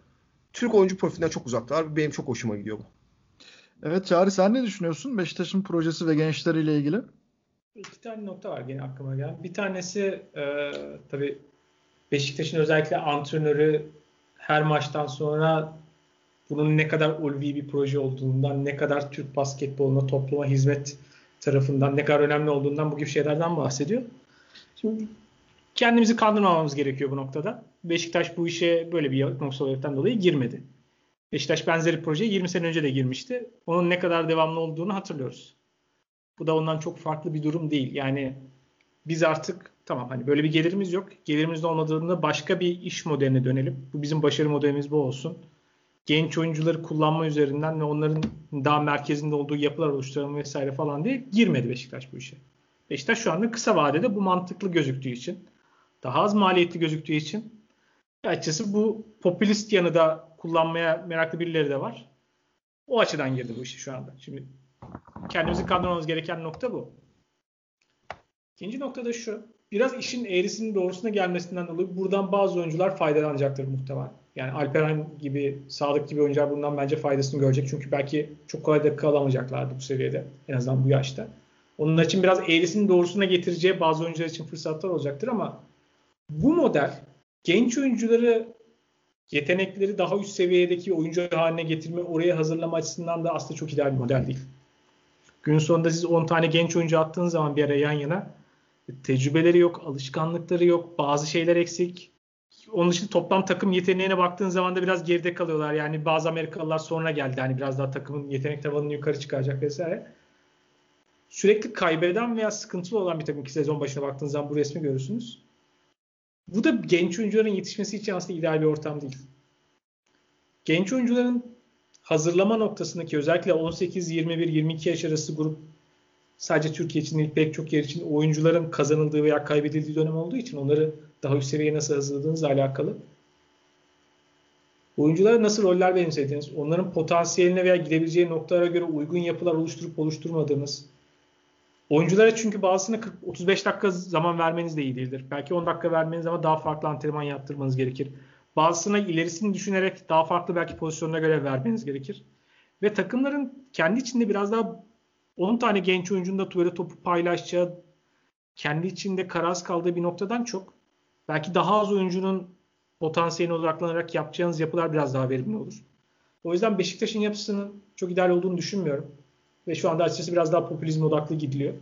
Türk oyuncu profilinden çok uzaklar. Benim çok hoşuma gidiyor bu. Evet Çağrı sen ne düşünüyorsun Beşiktaş'ın projesi ve gençleriyle ilgili? İki tane nokta var gene aklıma gelen. Bir tanesi e, tabii Beşiktaş'ın özellikle antrenörü her maçtan sonra bunun ne kadar ulvi bir proje olduğundan, ne kadar Türk basketboluna topluma hizmet tarafından ne kadar önemli olduğundan bu gibi şeylerden bahsediyor. Şimdi kendimizi kandırmamamız gerekiyor bu noktada. Beşiktaş bu işe böyle bir sebepten dolayı girmedi. Beşiktaş benzeri projeye 20 sene önce de girmişti. Onun ne kadar devamlı olduğunu hatırlıyoruz. Bu da ondan çok farklı bir durum değil. Yani biz artık tamam hani böyle bir gelirimiz yok. Gelirimiz olmadığında başka bir iş modeline dönelim. Bu bizim başarı modelimiz bu olsun. Genç oyuncuları kullanma üzerinden ve onların daha merkezinde olduğu yapılar oluşturalım vesaire falan diye girmedi Beşiktaş bu işe. Beşiktaş şu anda kısa vadede bu mantıklı gözüktüğü için, daha az maliyetli gözüktüğü için açıkçası bu popülist yanı da kullanmaya meraklı birileri de var. O açıdan girdi bu işe şu anda. Şimdi kendimizi kandırmamız gereken nokta bu. İkinci nokta da şu. Biraz işin eğrisinin doğrusuna gelmesinden dolayı buradan bazı oyuncular faydalanacaktır muhtemelen. Yani Alperen gibi, Sadık gibi oyuncular bundan bence faydasını görecek. Çünkü belki çok kolay dakika alamayacaklardı bu seviyede. En azından bu yaşta. Onun için biraz eğrisinin doğrusuna getireceği bazı oyuncular için fırsatlar olacaktır ama bu model genç oyuncuları yetenekleri daha üst seviyedeki oyuncu haline getirme, oraya hazırlama açısından da aslında çok ideal bir model değil. Gün sonunda siz 10 tane genç oyuncu attığınız zaman bir araya yan yana tecrübeleri yok, alışkanlıkları yok, bazı şeyler eksik. Onun dışında toplam takım yeteneğine baktığın zaman da biraz geride kalıyorlar. Yani bazı Amerikalılar sonra geldi. Hani biraz daha takımın yetenek tavanını yukarı çıkaracak vesaire. Sürekli kaybeden veya sıkıntılı olan bir takım iki sezon başına baktığınız zaman bu resmi görürsünüz. Bu da genç oyuncuların yetişmesi için aslında ideal bir ortam değil. Genç oyuncuların hazırlama noktasındaki özellikle 18, 21, 22 yaş arası grup sadece Türkiye için değil pek çok yer için oyuncuların kazanıldığı veya kaybedildiği dönem olduğu için onları daha üst seviyeye nasıl hazırladığınızla alakalı. Oyunculara nasıl roller benimsediğiniz, onların potansiyeline veya gidebileceği noktalara göre uygun yapılar oluşturup oluşturmadığınız, oyunculara çünkü bazısına 40, 35 dakika zaman vermeniz de iyi değildir. Belki 10 dakika vermeniz ama daha farklı antrenman yaptırmanız gerekir. Bazısına ilerisini düşünerek daha farklı belki pozisyonuna göre vermeniz gerekir. Ve takımların kendi içinde biraz daha 10 tane genç oyuncunun da böyle topu paylaşacağı, kendi içinde karaz kaldığı bir noktadan çok belki daha az oyuncunun potansiyeline odaklanarak yapacağınız yapılar biraz daha verimli olur. O yüzden Beşiktaş'ın yapısının çok ideal olduğunu düşünmüyorum. Ve şu anda açıkçası biraz daha popülizm odaklı gidiliyor.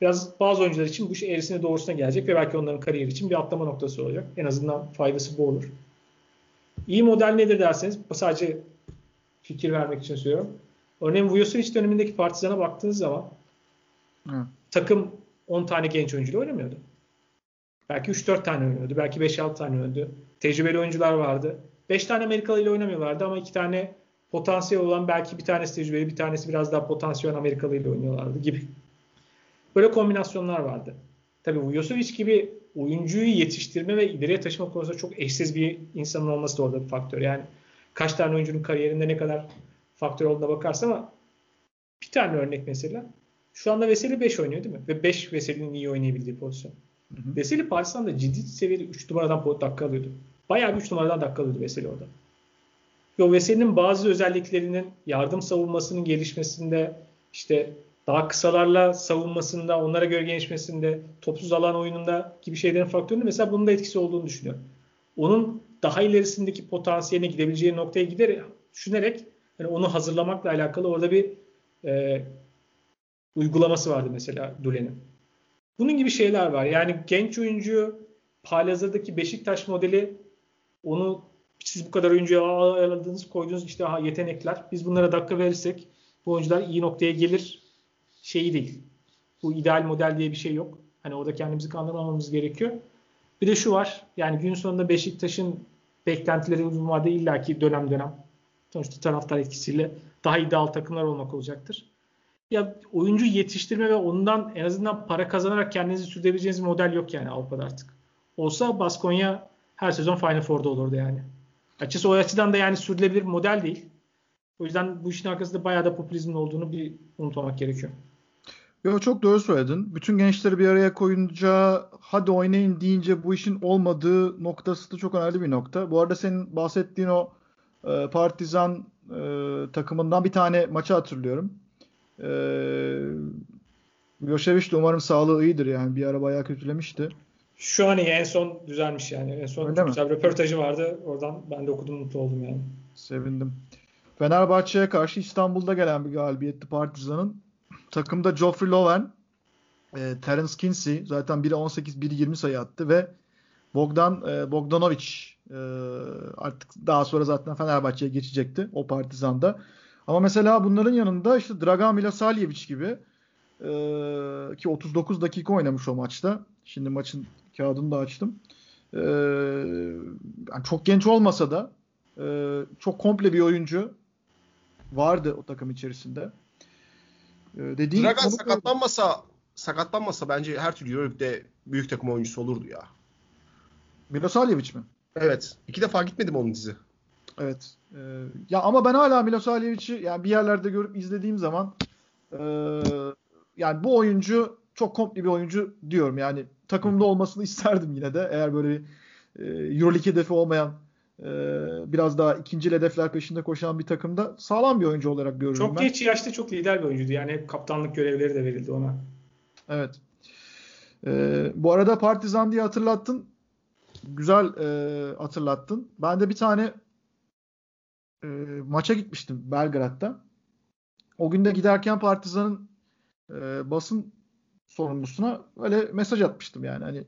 Biraz bazı oyuncular için bu iş eğrisine doğrusuna gelecek ve belki onların kariyeri için bir atlama noktası olacak. En azından faydası bu olur. İyi model nedir derseniz sadece fikir vermek için söylüyorum. Örneğin Vujosevic dönemindeki Partizan'a baktığınız zaman Hı. takım 10 tane genç oyuncuyla oynamıyordu. Belki 3-4 tane oynuyordu. Belki 5-6 tane oynuyordu. Tecrübeli oyuncular vardı. 5 tane Amerikalı ile oynamıyorlardı ama 2 tane potansiyel olan belki bir tanesi tecrübeli bir tanesi biraz daha potansiyel Amerikalı ile oynuyorlardı gibi. Böyle kombinasyonlar vardı. Tabii Vujosevic gibi oyuncuyu yetiştirme ve ileriye taşıma konusunda çok eşsiz bir insanın olması da orada bir faktör. Yani kaç tane oyuncunun kariyerinde ne kadar faktör olduğuna bakarsa ama bir tane örnek mesela. Şu anda Veseli 5 oynuyor değil mi? Ve 5 Veseli'nin iyi oynayabildiği pozisyon. Hı hı. Veseli Partizan'da ciddi seviyede 3 numaradan dakika alıyordu. Bayağı bir 3 numaradan dakika alıyordu Veseli orada. Ve Veseli'nin bazı özelliklerinin yardım savunmasının gelişmesinde işte daha kısalarla savunmasında, onlara göre gelişmesinde, topsuz alan oyununda gibi şeylerin faktöründe mesela bunun da etkisi olduğunu düşünüyorum. Onun daha ilerisindeki potansiyeline gidebileceği noktaya gider düşünerek yani onu hazırlamakla alakalı orada bir e, uygulaması vardı mesela Dule'nin. Bunun gibi şeyler var. Yani genç oyuncu halihazırdaki Beşiktaş modeli onu siz bu kadar oyuncuya ayarladınız, koyduğunuz işte aha, yetenekler. Biz bunlara dakika verirsek bu oyuncular iyi noktaya gelir şeyi değil. Bu ideal model diye bir şey yok. Hani orada kendimizi kandırmamamız gerekiyor. Bir de şu var. Yani gün sonunda Beşiktaş'ın beklentileri uzun vadede illaki dönem dönem sonuçta taraftar etkisiyle daha iddialı takımlar olmak olacaktır. Ya oyuncu yetiştirme ve ondan en azından para kazanarak kendinizi sürdürebileceğiniz model yok yani Avrupa'da artık. Olsa Baskonya her sezon Final Four'da olurdu yani. Açıkçası o açıdan da yani sürdürülebilir model değil. O yüzden bu işin arkasında bayağı da popülizmin olduğunu bir unutmamak gerekiyor. Yo, çok doğru söyledin. Bütün gençleri bir araya koyunca hadi oynayın deyince bu işin olmadığı noktası da çok önemli bir nokta. Bu arada senin bahsettiğin o e, Partizan e, takımından bir tane maçı hatırlıyorum. E, Milošević de umarım sağlığı iyidir yani. Bir ara bayağı kötülemişti. Şu an iyi. En son düzelmiş yani. En son Öyle mi? güzel röportajı vardı. Oradan ben de okudum mutlu oldum yani. Sevindim. Fenerbahçe'ye karşı İstanbul'da gelen bir galibiyetti Partizan'ın. Takımda Geoffrey Loven, e, Terence Kinsey zaten biri 18 biri 20 sayı attı ve Bogdan e, Bogdanovic e, artık daha sonra zaten Fenerbahçe'ye geçecekti o Partizan'da. Ama mesela bunların yanında işte Dragan Milosaljevic gibi e, ki 39 dakika oynamış o maçta. Şimdi maçın kağıdını da açtım. E, yani çok genç olmasa da e, çok komple bir oyuncu vardı o takım içerisinde. E, dediğim Dragan sakatlanmasa sakatlanmasa bence her türlü Euroleague'de büyük takım oyuncusu olurdu ya. Milosaljevic mi? Evet. İki defa gitmedim onun dizi. Evet. Ee, ya ama ben hala Milosaljevic'i yani bir yerlerde görüp izlediğim zaman e, yani bu oyuncu çok komple bir oyuncu diyorum. Yani takımımda olmasını isterdim yine de. Eğer böyle bir e, Euroleague hedefi olmayan biraz daha ikinci hedefler peşinde koşan bir takımda sağlam bir oyuncu olarak görüyorum çok ben. Çok geç yaşta çok lider bir oyuncuydu. Yani hep kaptanlık görevleri de verildi ona. Evet. E, bu arada Partizan diye hatırlattın. Güzel e, hatırlattın. Ben de bir tane e, maça gitmiştim Belgrad'da. O günde giderken Partizan'ın e, basın sorumlusuna öyle mesaj atmıştım yani. Hani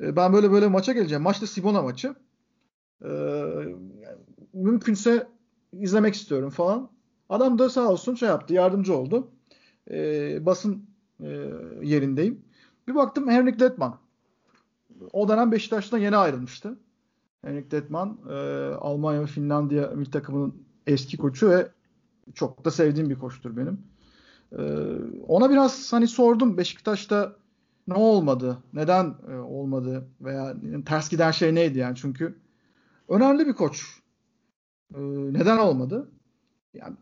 e, ben böyle böyle maça geleceğim. Maçta Sibona maçı. E, mümkünse izlemek istiyorum falan. Adam da sağ olsun şey yaptı, yardımcı oldu. E, basın e, yerindeyim. Bir baktım Henrik Detman. O dönem Beşiktaş'tan yeni ayrılmıştı. Henrik Detman e, Almanya ve Finlandiya milli takımının eski koçu ve çok da sevdiğim bir koçtur benim. E, ona biraz hani sordum Beşiktaş'ta ne olmadı, neden e, olmadı veya ters giden şey neydi yani çünkü önemli bir koç. E, neden olmadı? Yani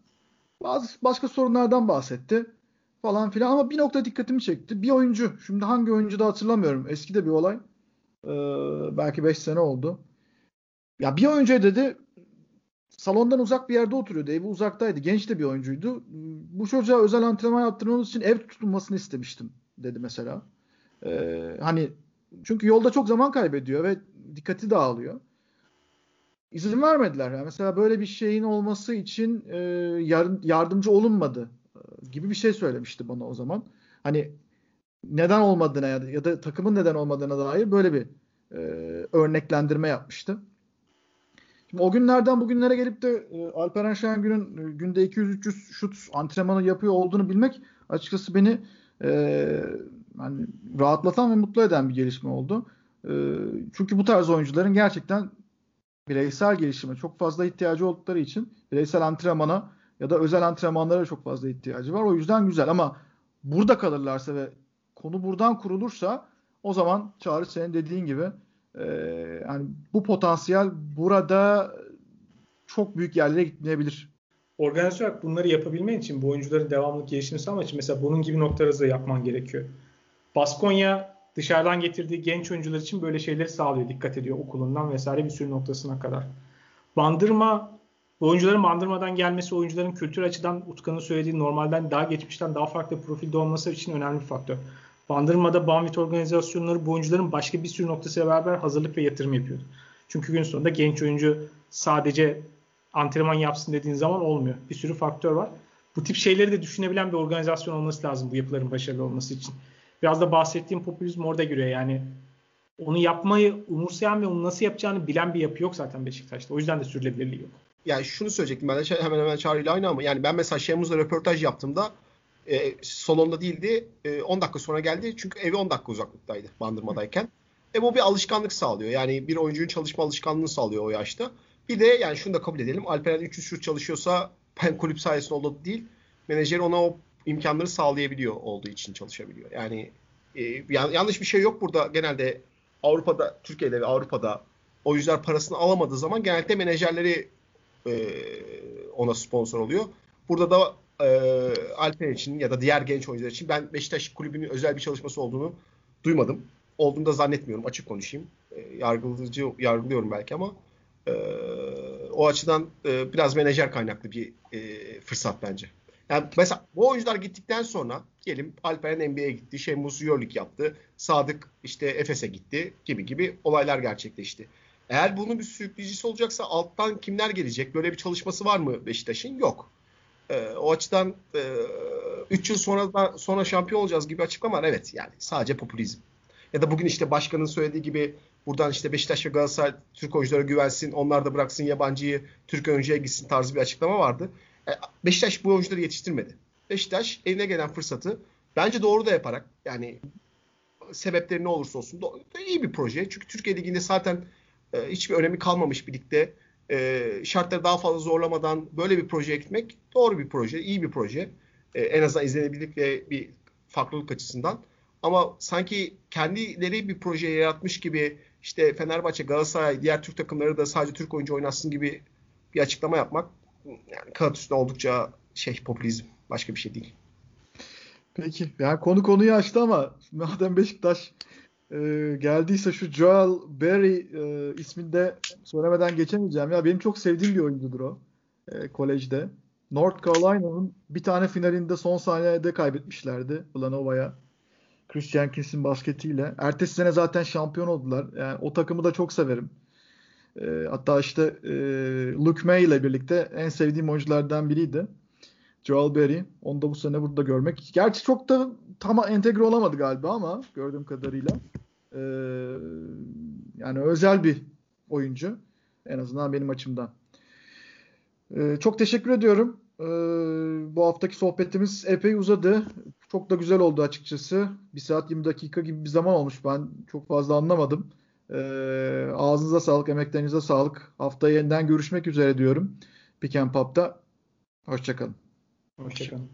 bazı başka sorunlardan bahsetti falan filan ama bir nokta dikkatimi çekti. Bir oyuncu, şimdi hangi oyuncu da hatırlamıyorum. Eski de bir olay. Ee, belki 5 sene oldu. Ya bir oyuncu dedi salondan uzak bir yerde oturuyordu. Evi uzaktaydı. Genç de bir oyuncuydu. Bu çocuğa özel antrenman yaptırmamız için ev tutulmasını istemiştim dedi mesela. Ee, hani çünkü yolda çok zaman kaybediyor ve dikkati dağılıyor. İzin vermediler. Yani mesela böyle bir şeyin olması için e, yardımcı olunmadı e, gibi bir şey söylemişti bana o zaman. Hani neden olmadığına ya da, ya da takımın neden olmadığına dair böyle bir e, örneklendirme yapmıştı. Şimdi o günlerden bugünlere gelip de e, Alperen Şengün'ün e, günde 200-300 şut antrenmanı yapıyor olduğunu bilmek açıkçası beni e, yani rahatlatan ve mutlu eden bir gelişme oldu. E, çünkü bu tarz oyuncuların gerçekten bireysel gelişime çok fazla ihtiyacı oldukları için bireysel antrenmana ya da özel antrenmanlara çok fazla ihtiyacı var. O yüzden güzel ama burada kalırlarsa ve konu buradan kurulursa o zaman Çağrı senin dediğin gibi e, yani bu potansiyel burada çok büyük yerlere gitmeyebilir. Organizasyon olarak bunları yapabilmen için bu oyuncuların devamlı gelişimini sağlamak için mesela bunun gibi noktaları da yapman gerekiyor. Baskonya dışarıdan getirdiği genç oyuncular için böyle şeyleri sağlıyor. Dikkat ediyor okulundan vesaire bir sürü noktasına kadar. Bandırma oyuncuların bandırmadan gelmesi oyuncuların kültür açıdan Utkan'ın söylediği normalden daha geçmişten daha farklı profilde olması için önemli bir faktör. Bandırma'da Banvit organizasyonları bu oyuncuların başka bir sürü noktasıyla beraber hazırlık ve yatırım yapıyordu. Çünkü gün sonunda genç oyuncu sadece antrenman yapsın dediğin zaman olmuyor. Bir sürü faktör var. Bu tip şeyleri de düşünebilen bir organizasyon olması lazım bu yapıların başarılı olması için. Biraz da bahsettiğim popülizm orada giriyor. Yani onu yapmayı umursayan ve onu nasıl yapacağını bilen bir yapı yok zaten Beşiktaş'ta. O yüzden de sürdürülebilirliği yok. Yani şunu söyleyecektim ben de hemen hemen Çağrı aynı ama yani ben mesela Şemuz'la röportaj yaptığımda e, salonda değildi. E, 10 dakika sonra geldi. Çünkü evi 10 dakika uzaklıktaydı Bandırma'dayken. E bu bir alışkanlık sağlıyor. Yani bir oyuncunun çalışma alışkanlığını sağlıyor o yaşta. Bir de yani şunu da kabul edelim. Alperen 300 şut çalışıyorsa ben kulüp sayesinde oldu değil. Menajer ona o imkanları sağlayabiliyor olduğu için çalışabiliyor. Yani e, yanlış bir şey yok burada. Genelde Avrupa'da, Türkiye'de ve Avrupa'da oyuncular parasını alamadığı zaman genelde menajerleri e, ona sponsor oluyor. Burada da e, Alper için ya da diğer genç oyuncular için ben Beşiktaş kulübünün özel bir çalışması olduğunu duymadım. Olduğunu da zannetmiyorum. Açık konuşayım. E, yargılayıcı yargılıyorum belki ama e, o açıdan e, biraz menajer kaynaklı bir e, fırsat bence. Yani mesela bu oyuncular gittikten sonra diyelim Alperen NBA'ye gitti, Şemus Euroleague yaptı, Sadık işte Efes'e gitti gibi gibi olaylar gerçekleşti. Eğer bunun bir sürükleyicisi olacaksa alttan kimler gelecek? Böyle bir çalışması var mı Beşiktaş'ın? Yok. E, o açıdan 3 e, yıl sonra sonra şampiyon olacağız gibi açıklamalar evet yani sadece popülizm. Ya da bugün işte başkanın söylediği gibi buradan işte Beşiktaş ve Galatasaray Türk oyunculara güvensin, onlar da bıraksın yabancıyı Türk oyuncuya gitsin tarzı bir açıklama vardı. E, Beşiktaş bu oyuncuları yetiştirmedi. Beşiktaş eline gelen fırsatı bence doğru da yaparak yani sebepleri ne olursa olsun iyi bir proje. Çünkü Türkiye Ligi'nde zaten e, hiçbir önemi kalmamış bir ligde e, şartları daha fazla zorlamadan böyle bir proje gitmek doğru bir proje, iyi bir proje. E, en azından izlenebilirlik ve bir farklılık açısından. Ama sanki kendileri bir proje yaratmış gibi işte Fenerbahçe, Galatasaray, diğer Türk takımları da sadece Türk oyuncu oynatsın gibi bir açıklama yapmak yani kağıt üstünde oldukça şey popülizm. Başka bir şey değil. Peki. Yani konu konuyu açtı ama madem Beşiktaş e, geldiyse şu Joel Berry e, isminde söylemeden geçemeyeceğim. Ya benim çok sevdiğim bir oyuncudur o. E, kolejde. North Carolina'nın bir tane finalinde son saniyede kaybetmişlerdi Villanova'ya. Chris Jenkins'in basketiyle. Ertesi sene zaten şampiyon oldular. Yani o takımı da çok severim. E, hatta işte e, Luke May ile birlikte en sevdiğim oyunculardan biriydi. Joel Berry. Onu da bu sene burada görmek. Gerçi çok da tam entegre olamadı galiba ama gördüğüm kadarıyla. Ee, yani özel bir oyuncu. En azından benim açımdan. Ee, çok teşekkür ediyorum. Ee, bu haftaki sohbetimiz epey uzadı. Çok da güzel oldu açıkçası. Bir saat 20 dakika gibi bir zaman olmuş. Ben çok fazla anlamadım. Ee, ağzınıza sağlık, emeklerinize sağlık. Haftaya yeniden görüşmek üzere diyorum. Pick and Pop'ta. Hoşçakalın. Hoşçakalın.